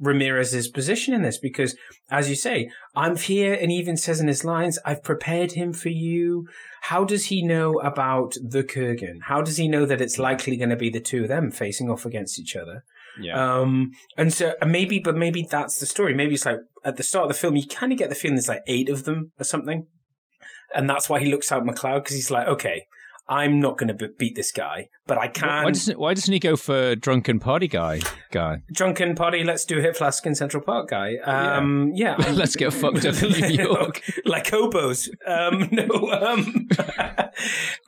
Ramirez's position in this? Because as you say, I'm here and he even says in his lines, I've prepared him for you. How does he know about the Kurgan? How does he know that it's likely going to be the two of them facing off against each other? Yeah. Um, and so and maybe, but maybe that's the story. Maybe it's like at the start of the film, you kind of get the feeling there's like eight of them or something. And that's why he looks out MacLeod because he's like, okay, I'm not going to be- beat this guy, but I can. why doesn't Why doesn't he go for drunken party guy? Guy. Drunken party, let's do hit flask in Central Park guy. Um, yeah. Let's get fucked up in New York. like hobos. Um, no. Um,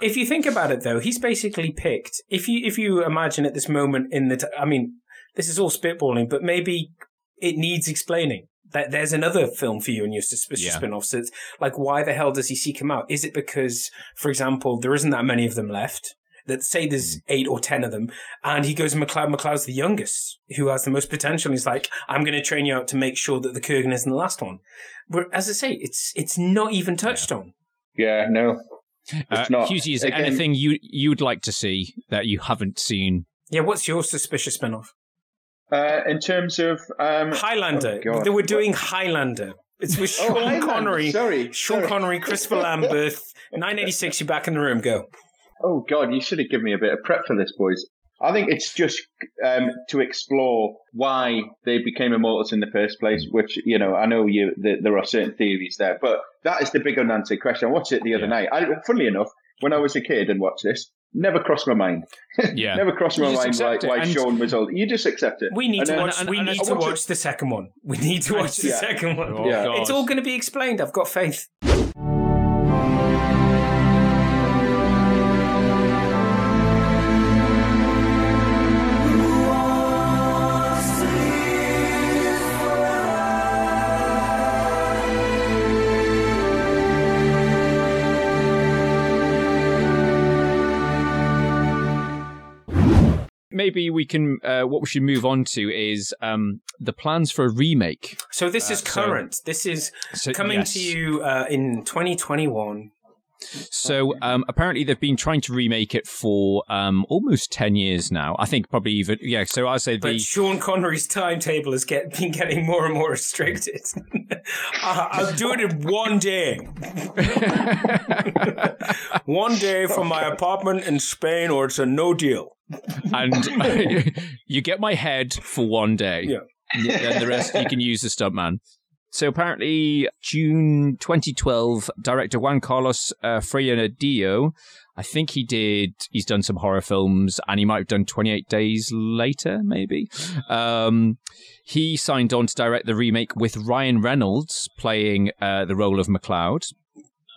if you think about it, though, he's basically picked. If you if you imagine at this moment in the, t- I mean, this is all spitballing, but maybe it needs explaining That there's another film for you and your suspicious Yeah. spin-offs. It's like, why the hell does he seek him out? Is it because, for example, there isn't that many of them left? That say there's eight or ten of them, and he goes, MacLeod. MacLeod's the youngest, who has the most potential. He's like, I'm going to train you out to make sure that the Kurgan isn't the last one. But as I say, it's it's not even touched on. Yeah, no. Uh, It's not. Hughesy, is there Again- anything you you would like to see that you haven't seen? Yeah, what's your suspicious spin-off? Uh, in terms of um, Highlander. oh, they were doing Highlander. It's with Oh, Sean Highlander, Connery. sorry, Sean sorry. Connery, Christopher Lambert. 986, you're back in the room. Go. Oh God, you should have given me a bit of prep for this, boys. I think it's just um, to explore why they became immortals in the first place. Which you know, I know you that there are certain theories there, but that is the big unanswered question. I watched it the other night. I, funnily enough, when I was a kid and watched this, never crossed my mind. Yeah. never crossed my mind why, why Sean was old. You just accept it. We need And to then- watch. and- we and need I to watch it- the second one. We need to watch the Yeah. second one. Oh, Yeah. It's all going to be explained. I've got faith. Maybe we can. Uh, what we should move on to is um, the plans for a remake. So this is Uh, so- current. this is So, coming yes. to you uh, in 2021. So um, apparently they've been trying to remake it for um, almost ten years now. I think probably even yeah. So I say But the Sean Connery's timetable has get, been getting more and more restricted. I- I'll do it in one day. one day from my apartment in Spain, or it's a no deal. and you get my head for one day. Yeah. Then the rest you can use the stuntman. So apparently, June 2012, director Juan Carlos uh, Fresnadillo, I think he did. He's done some horror films, and he might have done 28 Days Later, maybe. Um, he signed on to direct the remake with Ryan Reynolds playing uh, the role of MacLeod.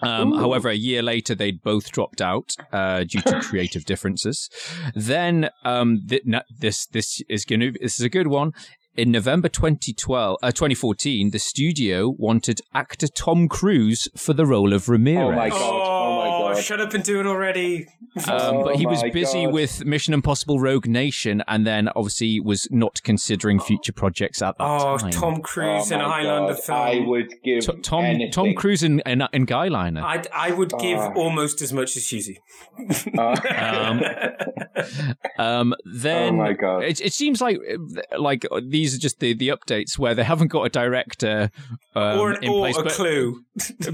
Um, however, a year later, they'd both dropped out uh, due to creative differences. Then um, th- no, this this is going to this is a good one. In November 2012, uh, 2014, the studio wanted actor Tom Cruise for the role of Ramirez. Oh my God. Oh Oh, God. shut up and do it already. Um, but he Oh was my busy God. with Mission Impossible Rogue Nation and then obviously was not considering future projects at that time. Oh, time. Tom Cruise Oh in a my Highlander God. film. I would give T- Tom anything. Tom Cruise in, in, in Guyliner. I'd, I would give Ah. almost as much as Hughesy. Um, um, then Oh my God. It, it seems like like these are just the, the updates where they haven't got a director um, or an, in or place, a but, clue.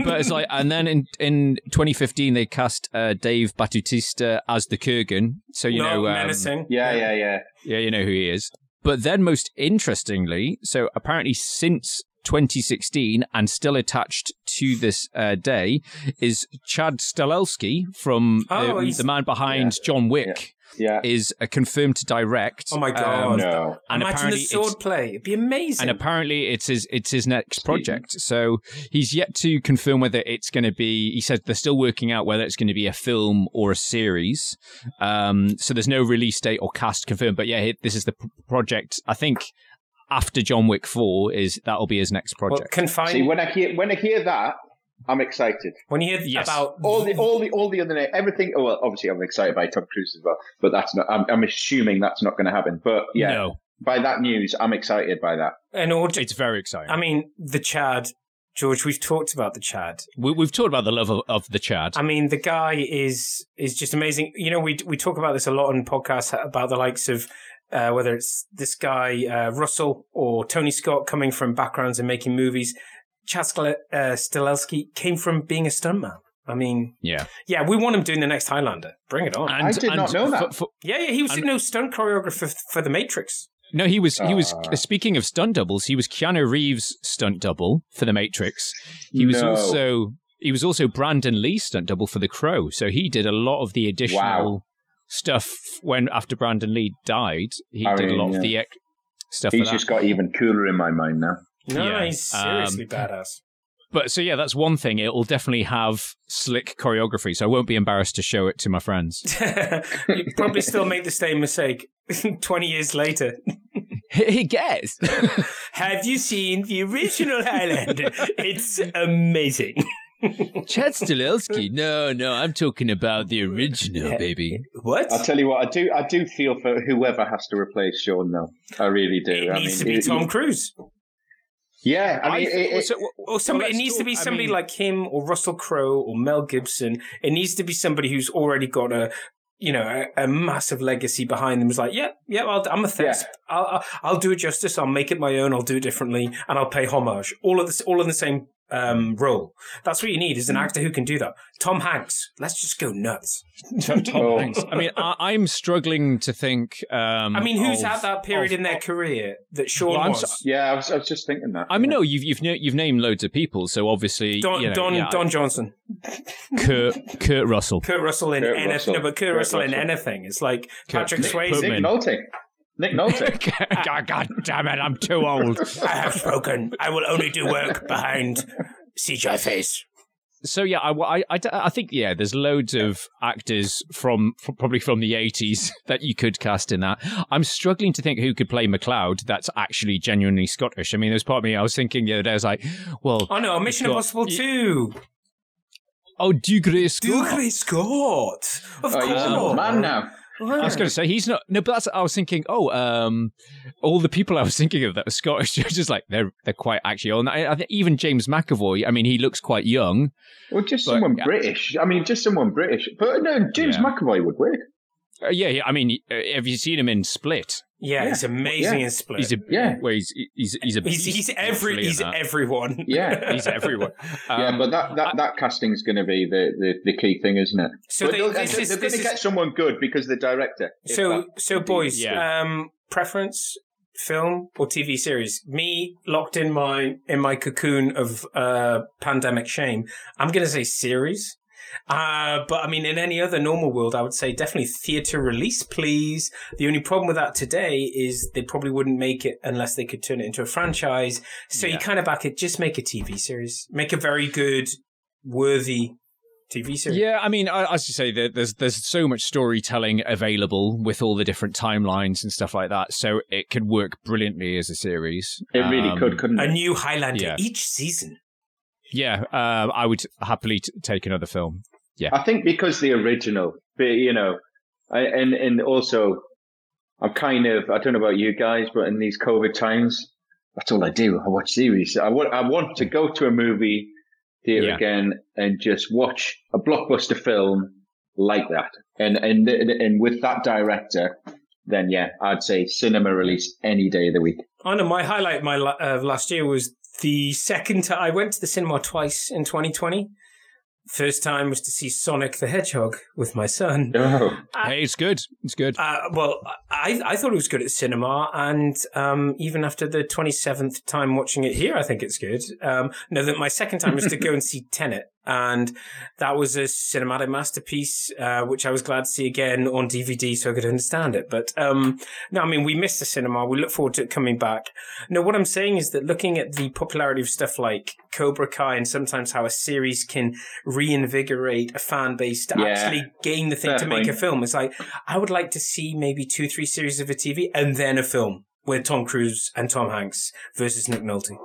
but it's like, and then in in 2015 they cast uh, Dave Bautista as the Kurgan, so you no, know, um, menacing. Yeah, yeah, yeah. yeah, you know who he is. But then, most interestingly, so apparently since 2016 and still attached to this uh, day is Chad Stahelski from Oh, the, the man behind John Wick. Yeah. Is uh, confirmed to direct. Oh my um, god! no. And Imagine apparently the it's- sword play. It'd be amazing. and apparently it's his it's his next project. So he's yet to confirm whether it's going to be. He said they're still working out whether it's going to be a film or a series. Um, so there's no release date or cast confirmed. But yeah, this is the p- project. I think after John Wick Four is that'll be his next well, project. confine. See, when I hear when I hear that, I'm excited. when you hear Yes. about All the all the all the other na- everything. Oh, well, obviously, I'm excited by Tom Cruise as well, but that's not. I'm, I'm assuming that's not going to happen. But yeah, No, by that news, I'm excited by that. And order. it's very exciting. I mean, the Chad, George. We've talked about the Chad. we, we've talked about the love of, of the Chad. I mean, the guy is is just amazing. You know, we we talk about this a lot on podcasts about the likes of uh, whether it's this guy uh, Russell or Tony Scott coming from backgrounds and making movies. Chad Skle- uh, Stahelski came from being a stuntman. I mean, yeah, yeah, we want him doing the next Highlander. Bring it on. I did not know that. for- for- yeah, yeah, he was and- no stunt choreographer f- for The Matrix. No, he was he was Ah. speaking of stunt doubles, he was Keanu Reeves stunt double for the Matrix. He was No. also he was also Brandon Lee stunt double for the Crow. So he did a lot of the additional Wow. stuff when after Brandon Lee died. He I did mean, a lot yeah. of the ex- stuff for He's that. just got even cooler in my mind now. No, Yeah, he's seriously um, badass. But so yeah, that's one thing. It will definitely have slick choreography, so I won't be embarrassed to show it to my friends. you probably still make the same mistake 20 years later. guess. Have you seen the original Highlander? It's amazing. Chad Stahelski? No, no, I'm talking about the original, baby. What? I'll tell you what, I do I do feel for whoever has to replace Sean though. I really do. It I needs mean, to be it- Tom Cruise. Yeah, I mean, I- it- it- or somebody. let's it needs to be I somebody mean- like him, or Russell Crowe, or Mel Gibson. It needs to be somebody who's already got a, you know, a, a massive legacy behind them. It's like, yeah, yeah, I'll, I'm a thesp. I'll, I'll, I'll do it justice. I'll make it my own. I'll do it differently, and I'll pay homage. All of this, all in the same um, role. That's what you need Hmm. is an actor who can do that. Tom Hanks. Let's just go nuts. Tom Hanks. I mean, I, I'm struggling to think. Um, I mean, who's of- had that period of- in their career that Sean Well, I'm was? so- yeah, I was, I was just thinking that. I mean, no, you've you've you've named loads of people, so obviously Don, you know, Don, yeah, Don Johnson. Kurt Kurt Russell. Kurt Russell in Kurt anything. Russell. No, but Kurt, Kurt Russell in anything. It's like Kurt- Patrick Nick Swayze. Nick Nolte. Nick Nolte. God, God damn it! I'm too old. I have spoken. I will only do work behind CGI face. So yeah, I, I, I, I think yeah, there's loads of actors from, from probably from the 80s that you could cast in that. I'm struggling to think who could play MacLeod that's actually genuinely Scottish. I mean, there's part of me I was thinking the other day, I was like, well, Oh no, Mission got- Impossible 2. oh, Dougray Scott. Dougray Scott. Of Oh, he's an course. man now. I was going to say he's not. No, but that's. I was thinking. Oh, um, all the people I was thinking of that were Scottish, are just like they're they're quite actually old. I, I think even James McAvoy. I mean, he looks quite young. Well, just But, someone yeah. British. I mean, just someone British. But no, James Yeah. McAvoy would work. Uh, yeah, yeah, I mean, uh, have you seen him in Split? Yeah, he's amazing Yeah. in Split. He's a Yeah. Where he's he's he's a he's, he's every he's everyone. Yeah. he's everywhere. yeah, Um, but that that, that casting is going to be the, the, the key thing, isn't it? So But they- they'll- this they're going to get someone good because the director. So that. so boys, Yeah. um preference film or TV series? Me locked in my in my cocoon of uh pandemic shame. I'm going to say series. Uh, but I mean, in any other normal world, I would say definitely theater release, please. The only problem with that today is they probably wouldn't make it unless they could turn it into a franchise. So you kind of back it, just make a TV series, make a very good, worthy TV series. Yeah, I mean, I- as you say, there's there's so much storytelling available with all the different timelines and stuff like that, so it could work brilliantly as a series. It really Um, could, couldn't A new Highlander Yeah. each season. Yeah, uh, I would happily t- take another film. Yeah, I think because the original, you know, I, and and also, I'm kind of I don't know about you guys, but in these COVID times, that's all I do. I watch series. I want I want to go to a movie theater Yeah. again and just watch a blockbuster film like that. And and and with that director, then yeah, I'd say cinema release any day of the week. I know my highlight my uh, last year was the second time I went to the cinema twice in 2020. First time was to see Sonic the Hedgehog with my son. Oh, hey, it's good. It's good. Uh, well, I, I thought it was good at cinema, and um, even after the 27th time watching it here, I think it's good. Um, no, that my second time was to go and see Tenet, and that was a cinematic masterpiece, uh, which I was glad to see again on DVD so I could understand it. But um, no, I mean, we missed the cinema. We look forward to it coming back. No, what I'm saying is that looking at the popularity of stuff like Cobra Kai and sometimes how a series can reinvigorate a fan base to Yeah. actually gain the thing to make a film. It's like, I would like to see maybe two, three series of a TV and then a film with Tom Cruise and Tom Hanks versus Nick Nolte.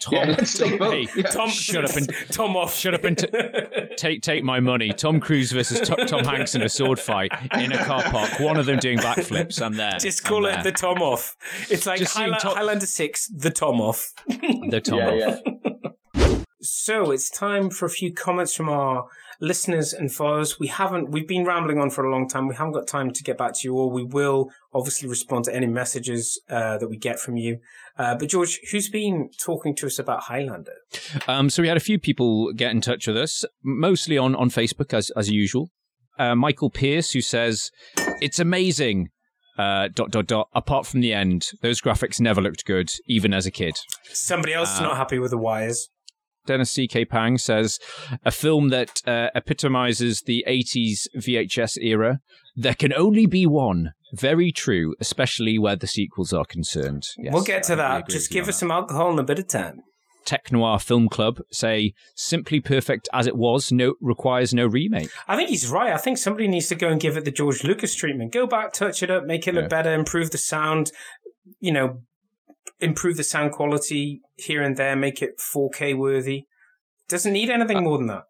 Tom, Yeah, let's take both. Hey, Yeah. Tom, shut up and Tom off. shut up and t- take take my money. Tom Cruise versus T- Tom Hanks in a sword fight in a car park. One of them doing backflips. I'm there. Just I'm call there. it the Tom off. It's like Just seeing Highlander, Tom- Highlander 6, the Tom off. the Tom yeah, off. yeah. So it's time for a few comments from our listeners and followers. We haven't, we've been rambling on for a long time. We haven't got time to get back to you all. We will obviously respond to any messages uh, that we get from you. Uh, but George, who's been talking to us about Highlander? Um, so we had a few people get in touch with us, mostly on, on Facebook as as usual. Uh, Michael Pierce, who says it's amazing. Uh, dot dot dot. Apart from the end, those graphics never looked good, even as a kid. Somebody else is Uh, not happy with the wires. Dennis C.K. Pang says a film that uh, epitomizes the 80s VHS era. There can only be one. Very true, especially where the sequels are concerned. Yes, we'll get to that. Just give us some alcohol and a bit of time. Tech Noir Film Club say simply perfect as it was. No requires no remake. I think he's right. I think somebody needs to go and give it the George Lucas treatment. Go back, touch it up, make it look Yeah. better, improve the sound, you know, improve the sound quality here and there, make it 4K worthy. Doesn't need anything more than that.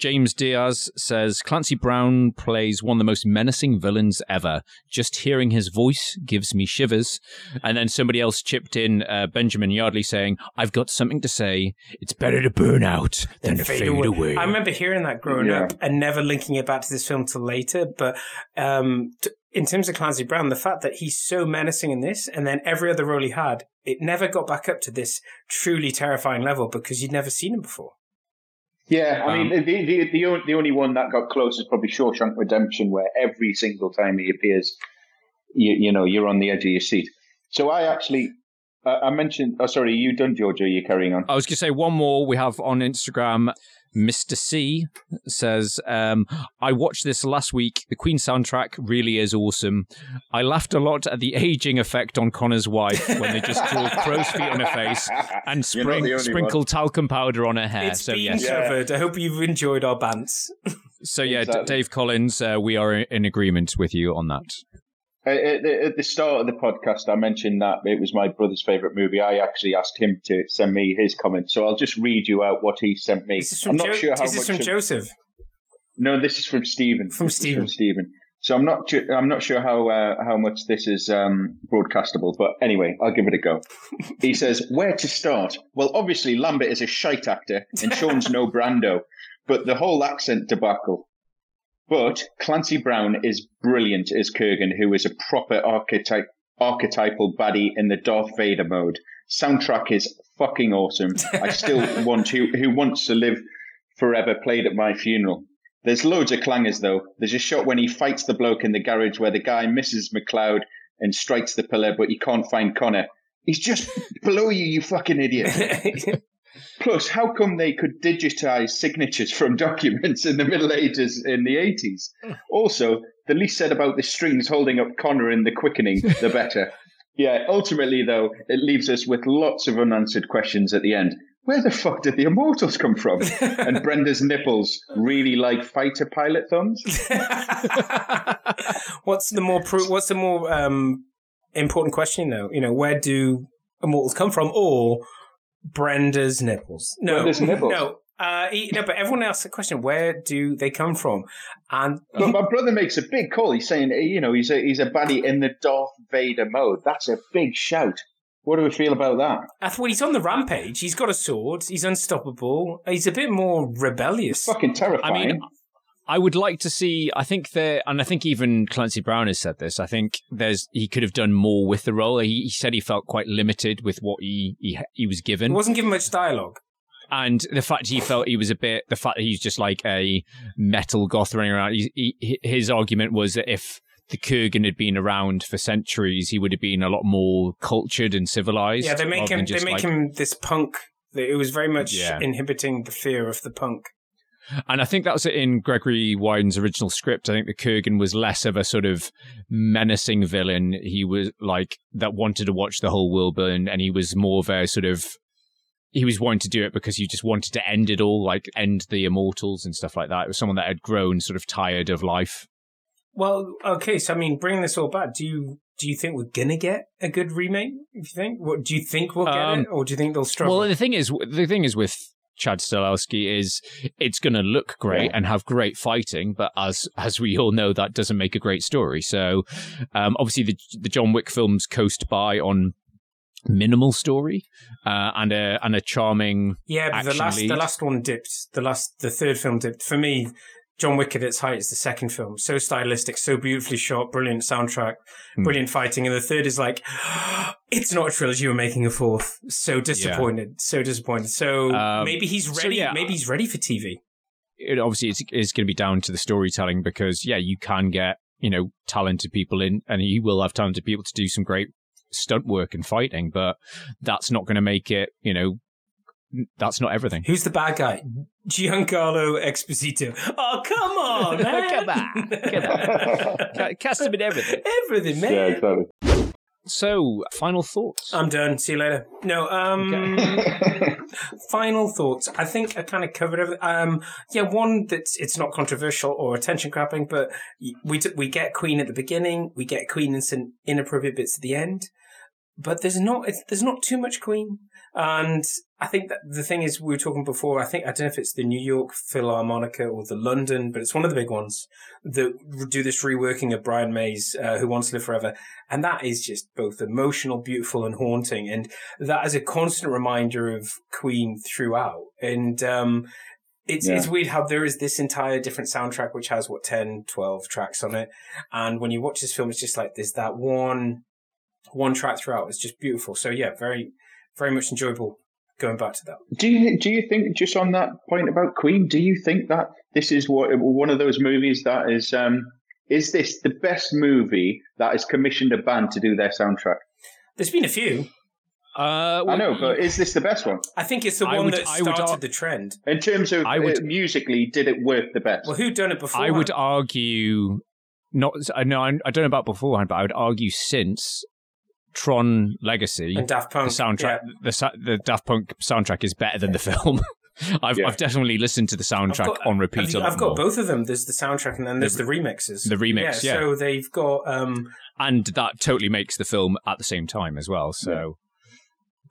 James Diaz says Clancy Brown plays one of the most menacing villains ever. Just hearing his voice gives me shivers. And then somebody else chipped in, uh, Benjamin Yardley, saying, I've got something to say. It's better to burn out than to fade, away. I remember hearing that growing Yeah. up and never linking it back to this film till later. But um, t- in terms of Clancy Brown, the fact that he's so menacing in this, and then every other role he had, it never got back up to this truly terrifying level because you'd never seen him before. Yeah, I Um, mean, the, the the only, the only one that got close is probably Shawshank Redemption, where every single time he appears, you you know you're on the edge of your seat. So I actually, uh, I mentioned. Oh, sorry, you done, Georgia? You're carrying on. I was going to say one more we have on Instagram. Mr. C says, um, I watched this last week. The Queen soundtrack really is awesome. I laughed a lot at the aging effect on Connor's wife when they just draw crow's feet on her face and spring, sprinkle one. talcum powder on her hair. It's so, been yes. covered. I hope you've enjoyed our bants. So, yeah, D- Dave Collins, uh, we are in agreement with you on that. Uh, At the, at the start of the podcast, I mentioned that it was my brother's favorite movie. I actually asked him to send me his comments, so I'll just read you out what he sent me. I'm not jo- sure how is this much from of- Joseph? No, this is from Stephen. From This Stephen. From Stephen. So I'm not. Ju- I'm not sure how uh, how much this is um, broadcastable, but anyway, I'll give it a go. he says, "Where to start? Well, obviously Lambert is a shite actor, and Sean's no Brando, but the whole accent debacle. But Clancy Brown is brilliant as Kurgan, who is a proper archetype archetypal baddie in the Darth Vader mode. Soundtrack is fucking awesome. I still want who who wants to live forever played at my funeral. There's loads of clangers though. There's a shot when he fights the bloke in the garage where the guy misses MacLeod and strikes the pillar, but he can't find Connor. He's just below you, you fucking idiot. Plus, how come they could digitize signatures from documents in the Middle Ages in the 80s? Also, the least said about the strings holding up Connor in the quickening, the better. Yeah, ultimately, though, it leaves us with lots of unanswered questions at the end. Where the fuck did the immortals come from? and Brenda's nipples really like fighter pilot thumbs? What's the more pro- what's the more um, important question though? You know, where do immortals come from, or Brenda's nipples? No, Brenda's nipples. no, uh, he- no. But everyone asks the question: Where do they come from? And But my brother makes a big call. He's saying, you know, he's a he's a baddie in the Darth Vader mode. That's a big shout. What do we feel about that? I thought he's on the rampage. He's got a sword. He's unstoppable. He's a bit more rebellious. Fucking terrifying. I mean, I would like to see. I think there, and I think even Clancy Brown has said this. I think there's he could have done more with the role. He, he said he felt quite limited with what he he, he was given. He wasn't given much dialogue. and the fact he felt he was a bit, the fact that he's just like a metal goth running around. He, he, his argument was that if the Kurgan had been around for centuries, he would have been a lot more cultured and civilized. Yeah, they make him. They make like- him this punk. that It was very much Yeah. inhibiting the fear of the punk. And I think that was it in Gregory Widen's original script. I think the Kurgan was less of a sort of menacing villain. He was like that wanted to watch the whole world burn, and he was more of a sort of he was wanting to do it because he just wanted to end it all, like end the immortals and stuff like that. It was someone that had grown sort of tired of life. Well, okay, so I mean, bringing this all back, do you do you think we're gonna get a good remake? If you think, what do you think we'll get Um, it, or do you think they'll struggle? Well, the thing is, the thing is with Chad Stahelski is it's going to look great and have great fighting, but as as we all know, that doesn't make a great story. So, um, obviously, the the John Wick films coast by on minimal story uh, and a and a charming yeah, but the last lead. the last one dipped. The last the third film dipped. For me, John Wick at its height is the second film. So stylistic, so beautifully shot, brilliant soundtrack, Hmm. brilliant fighting, and the third is like, it's not a trilogy. We're making a fourth. So disappointed. So disappointed. So Um, maybe he's so ready. yeah. maybe he's ready for TV. it obviously it's, it's going to be down to the storytelling because yeah, you can get you know talented people in, and he will have talented people to do some great stunt work and fighting, but that's not going to make it. You know, that's not everything. Who's the bad guy? Giancarlo Esposito. Oh, come on, man. Come on. Come on. Cast him in everything. Everything, man. exactly. So, final thoughts. I'm done. See you later. No, um, final thoughts. I think I kind of covered everything. Um, yeah, one that's it's not controversial or attention grabbing, but we we get Queen at the beginning, we get Queen in some inappropriate bits at the end. But there's not it's, there's not too much Queen. And I think that the thing is, we were talking before. I think I don't know if it's the New York Philharmonica or the London, but it's one of the big ones that do this reworking of Brian May's uh, "Who Wants to Live Forever," and that is just both emotional, beautiful, and haunting. And that is a constant reminder of Queen throughout. And um, it's Yeah. it's weird how there is this entire different soundtrack which has what 10, 12 tracks on it, and when you watch this film, it's just like there's that one one track throughout. It's just beautiful. So yeah, very very much enjoyable going back to that. Do you do you think just on that point about Queen? Do you think that this is what one of those movies that is um is this the best movie that has commissioned a band to do their soundtrack? There's been a few. Uh, I know, but is this the best one I think it's the I one would- that I would started ar- the trend. in terms of I would- uh, musically? Did it work the best? Well, who done it before? I would argue not. I know I don't know about beforehand, but I would argue since Tron Legacy And Daft Punk, the soundtrack, the the Daft Punk soundtrack is better than the film. I've Yeah. I've definitely listened to the soundtrack got- on repeat. Lot I've got more. both of them. There's the soundtrack and then there's the, remixes. the remix, yeah. So they've got. um and that totally makes the film at the same time as well. So.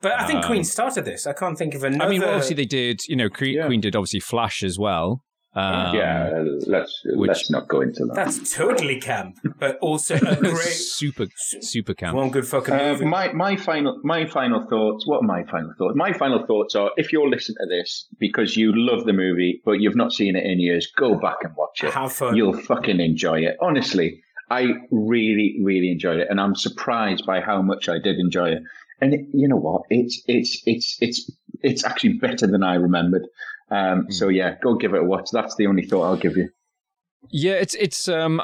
But I think Um, Queen started this. I can't think of another. I mean, well, obviously they did. You know, Queen, Queen did obviously Flash as well. Um, yeah, uh, let's let's not go into that. That's totally camp, but also a great, super super camp. one good fucking Uh, movie. my my final my final thoughts. What are my final thoughts? My final thoughts are: if you're listening to this because you love the movie but you've not seen it in years, go back and watch it. Have fun. You'll fucking enjoy it. Honestly, I really really enjoyed it, and I'm surprised by how much I did enjoy it. And it, you know what? It's it's it's it's it's actually better than I remembered. Um, So yeah, go give it a watch. That's the only thought I'll give you. Yeah, it's it's. Um,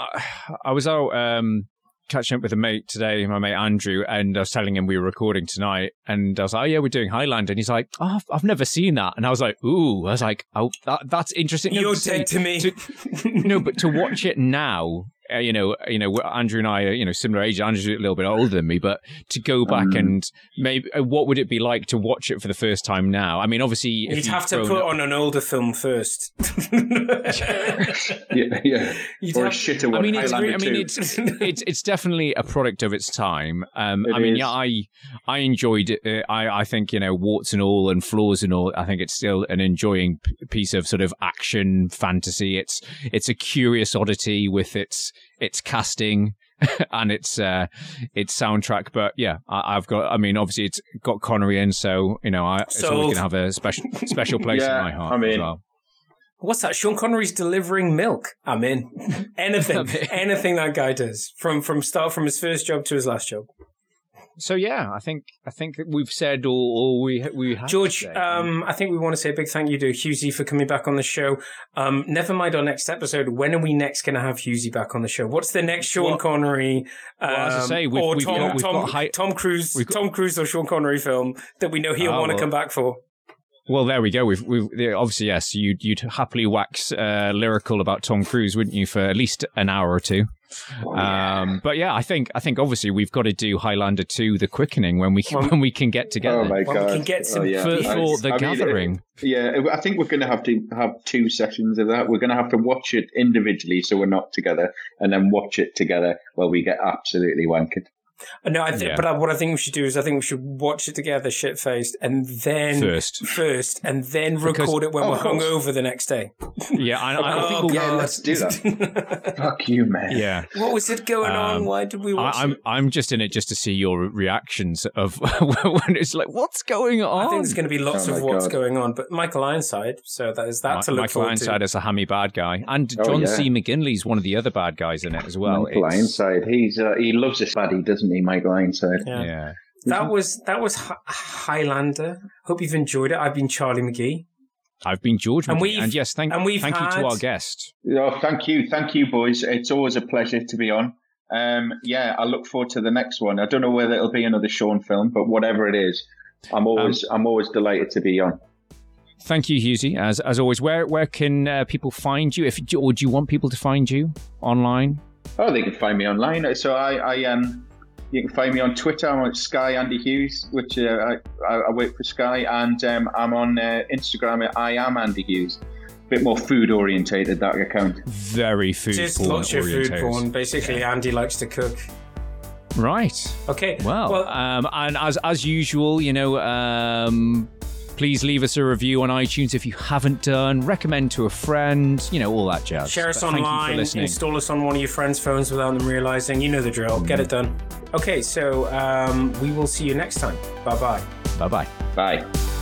I was out um catching up with a mate today, my mate Andrew, and I was telling him we were recording tonight, and I was like, "Oh yeah, we're doing Highlander," and he's like, "Oh, I've, I've never seen that," and I was like, "Ooh," I was like, "Oh, that, that's interesting." You're say- dead to me. no, but to watch it now, uh, you know, you know, Andrew and I are, you know, similar age. Andrew's a little bit older than me, but to go back Mm. and maybe, uh, what would it be like to watch it for the first time now? I mean, obviously, You'd you've have to put up- on an older film first. Yeah, yeah. You'd or a have- shitter I one. mean, it's, I mean, it's, it's it's definitely a product of its time. Um, It I mean, is. yeah, I I enjoyed it. Uh, I I think you know warts and all and flaws and all. I think it's still an enjoying p- piece of sort of action fantasy. It's it's a curious oddity with its its casting. and its uh, its soundtrack, but yeah, I, I've got. I mean, obviously, it's got Connery in, so you know, I, it's always going to have a special special place Yeah, in my heart I mean, as well. What's that? Sean Connery's delivering milk. I'm in. Anything, anything that guy does from from start from his first job to his last job. So yeah, I think I think that we've said all, all we we have. George, um, I think we want to say a big thank you to Hughesy for coming back on the show. Um, never mind our next episode. When are we next going to have Hughesy back on the show? What's the next Sean Connery? Um, well, as I say, we've- or we've Tom, got- we've Tom, got high- Tom Cruise, got- Tom Cruise or Sean Connery film that we know he'll Ah, want to well. come back for. Well, there we go. We've, we've obviously yes. You'd you'd happily wax uh, lyrical about Tom Cruise, wouldn't you, for at least an hour or two? Um, but yeah, I think I think obviously we've got to do Highlander two, The Quickening, when we can, when we can get together. Oh my Well, we can get some oh, yeah. For- for The I mean, Gathering. it- yeah, I think we're going to have to have two sessions of that. We're going to have to watch it individually, so we're not together, and then watch it together where we get absolutely wankered. No, I think, Yeah. but I, what I think we should do is I think we should watch it together, shit faced, and then First. first, and then Because- record it when Oh, we're of course. hungover the next day. Yeah, I, I Oh, think we'll, Yeah, let's do that. Fuck you, man. yeah. What was it going on? Um, Why did we watch I, I'm it? I'm just in it just to see your reactions of when it's like, what's going on? I think there's going to be lots Oh of what's God. going on, but Michael Ironside, so that is that to look Michael forward Ironside to. as a hammy bad guy, and Oh, John yeah. C. McGinley's one of the other bad guys in it as well. Michael It's- Ironside, he's uh, he loves his baddie, doesn't he, Michael Ironside? Yeah. Yeah. That was that was Hi- Highlander. Hope you've enjoyed it. I've been Charlie McGee. I've been George, And McGee, and yes, thank, and we've thank you to our guest. Oh, thank you, thank you, boys. It's always a pleasure to be on. Um, yeah, I look forward to the next one. I don't know whether it'll be another Sean film, but whatever it is, I'm always I'm always delighted to be on. Thank you, Hughesy. As as always, where where can uh, people find you? If or do you want people to find you online? Oh, they can find me online. So I, I um, you can find me on Twitter. I'm on Sky Andy Hughes, which uh, I, I I work for Sky, and um, I'm on uh, Instagram. at I am Andy Hughes. Bit more food orientated that account. Very food Just porn lots of food orientated. porn. Basically, Andy likes to cook. Right. Okay. Well, Well- um, and as as usual, you know, um, please leave us a review on iTunes if you haven't done. Recommend to a friend. You know, all that jazz. Share us But thank you for online, install us on one of your friends' phones without them realizing. You know the drill. Get it done. Okay, so um, we will see you next time. Bye bye. Bye bye. Bye.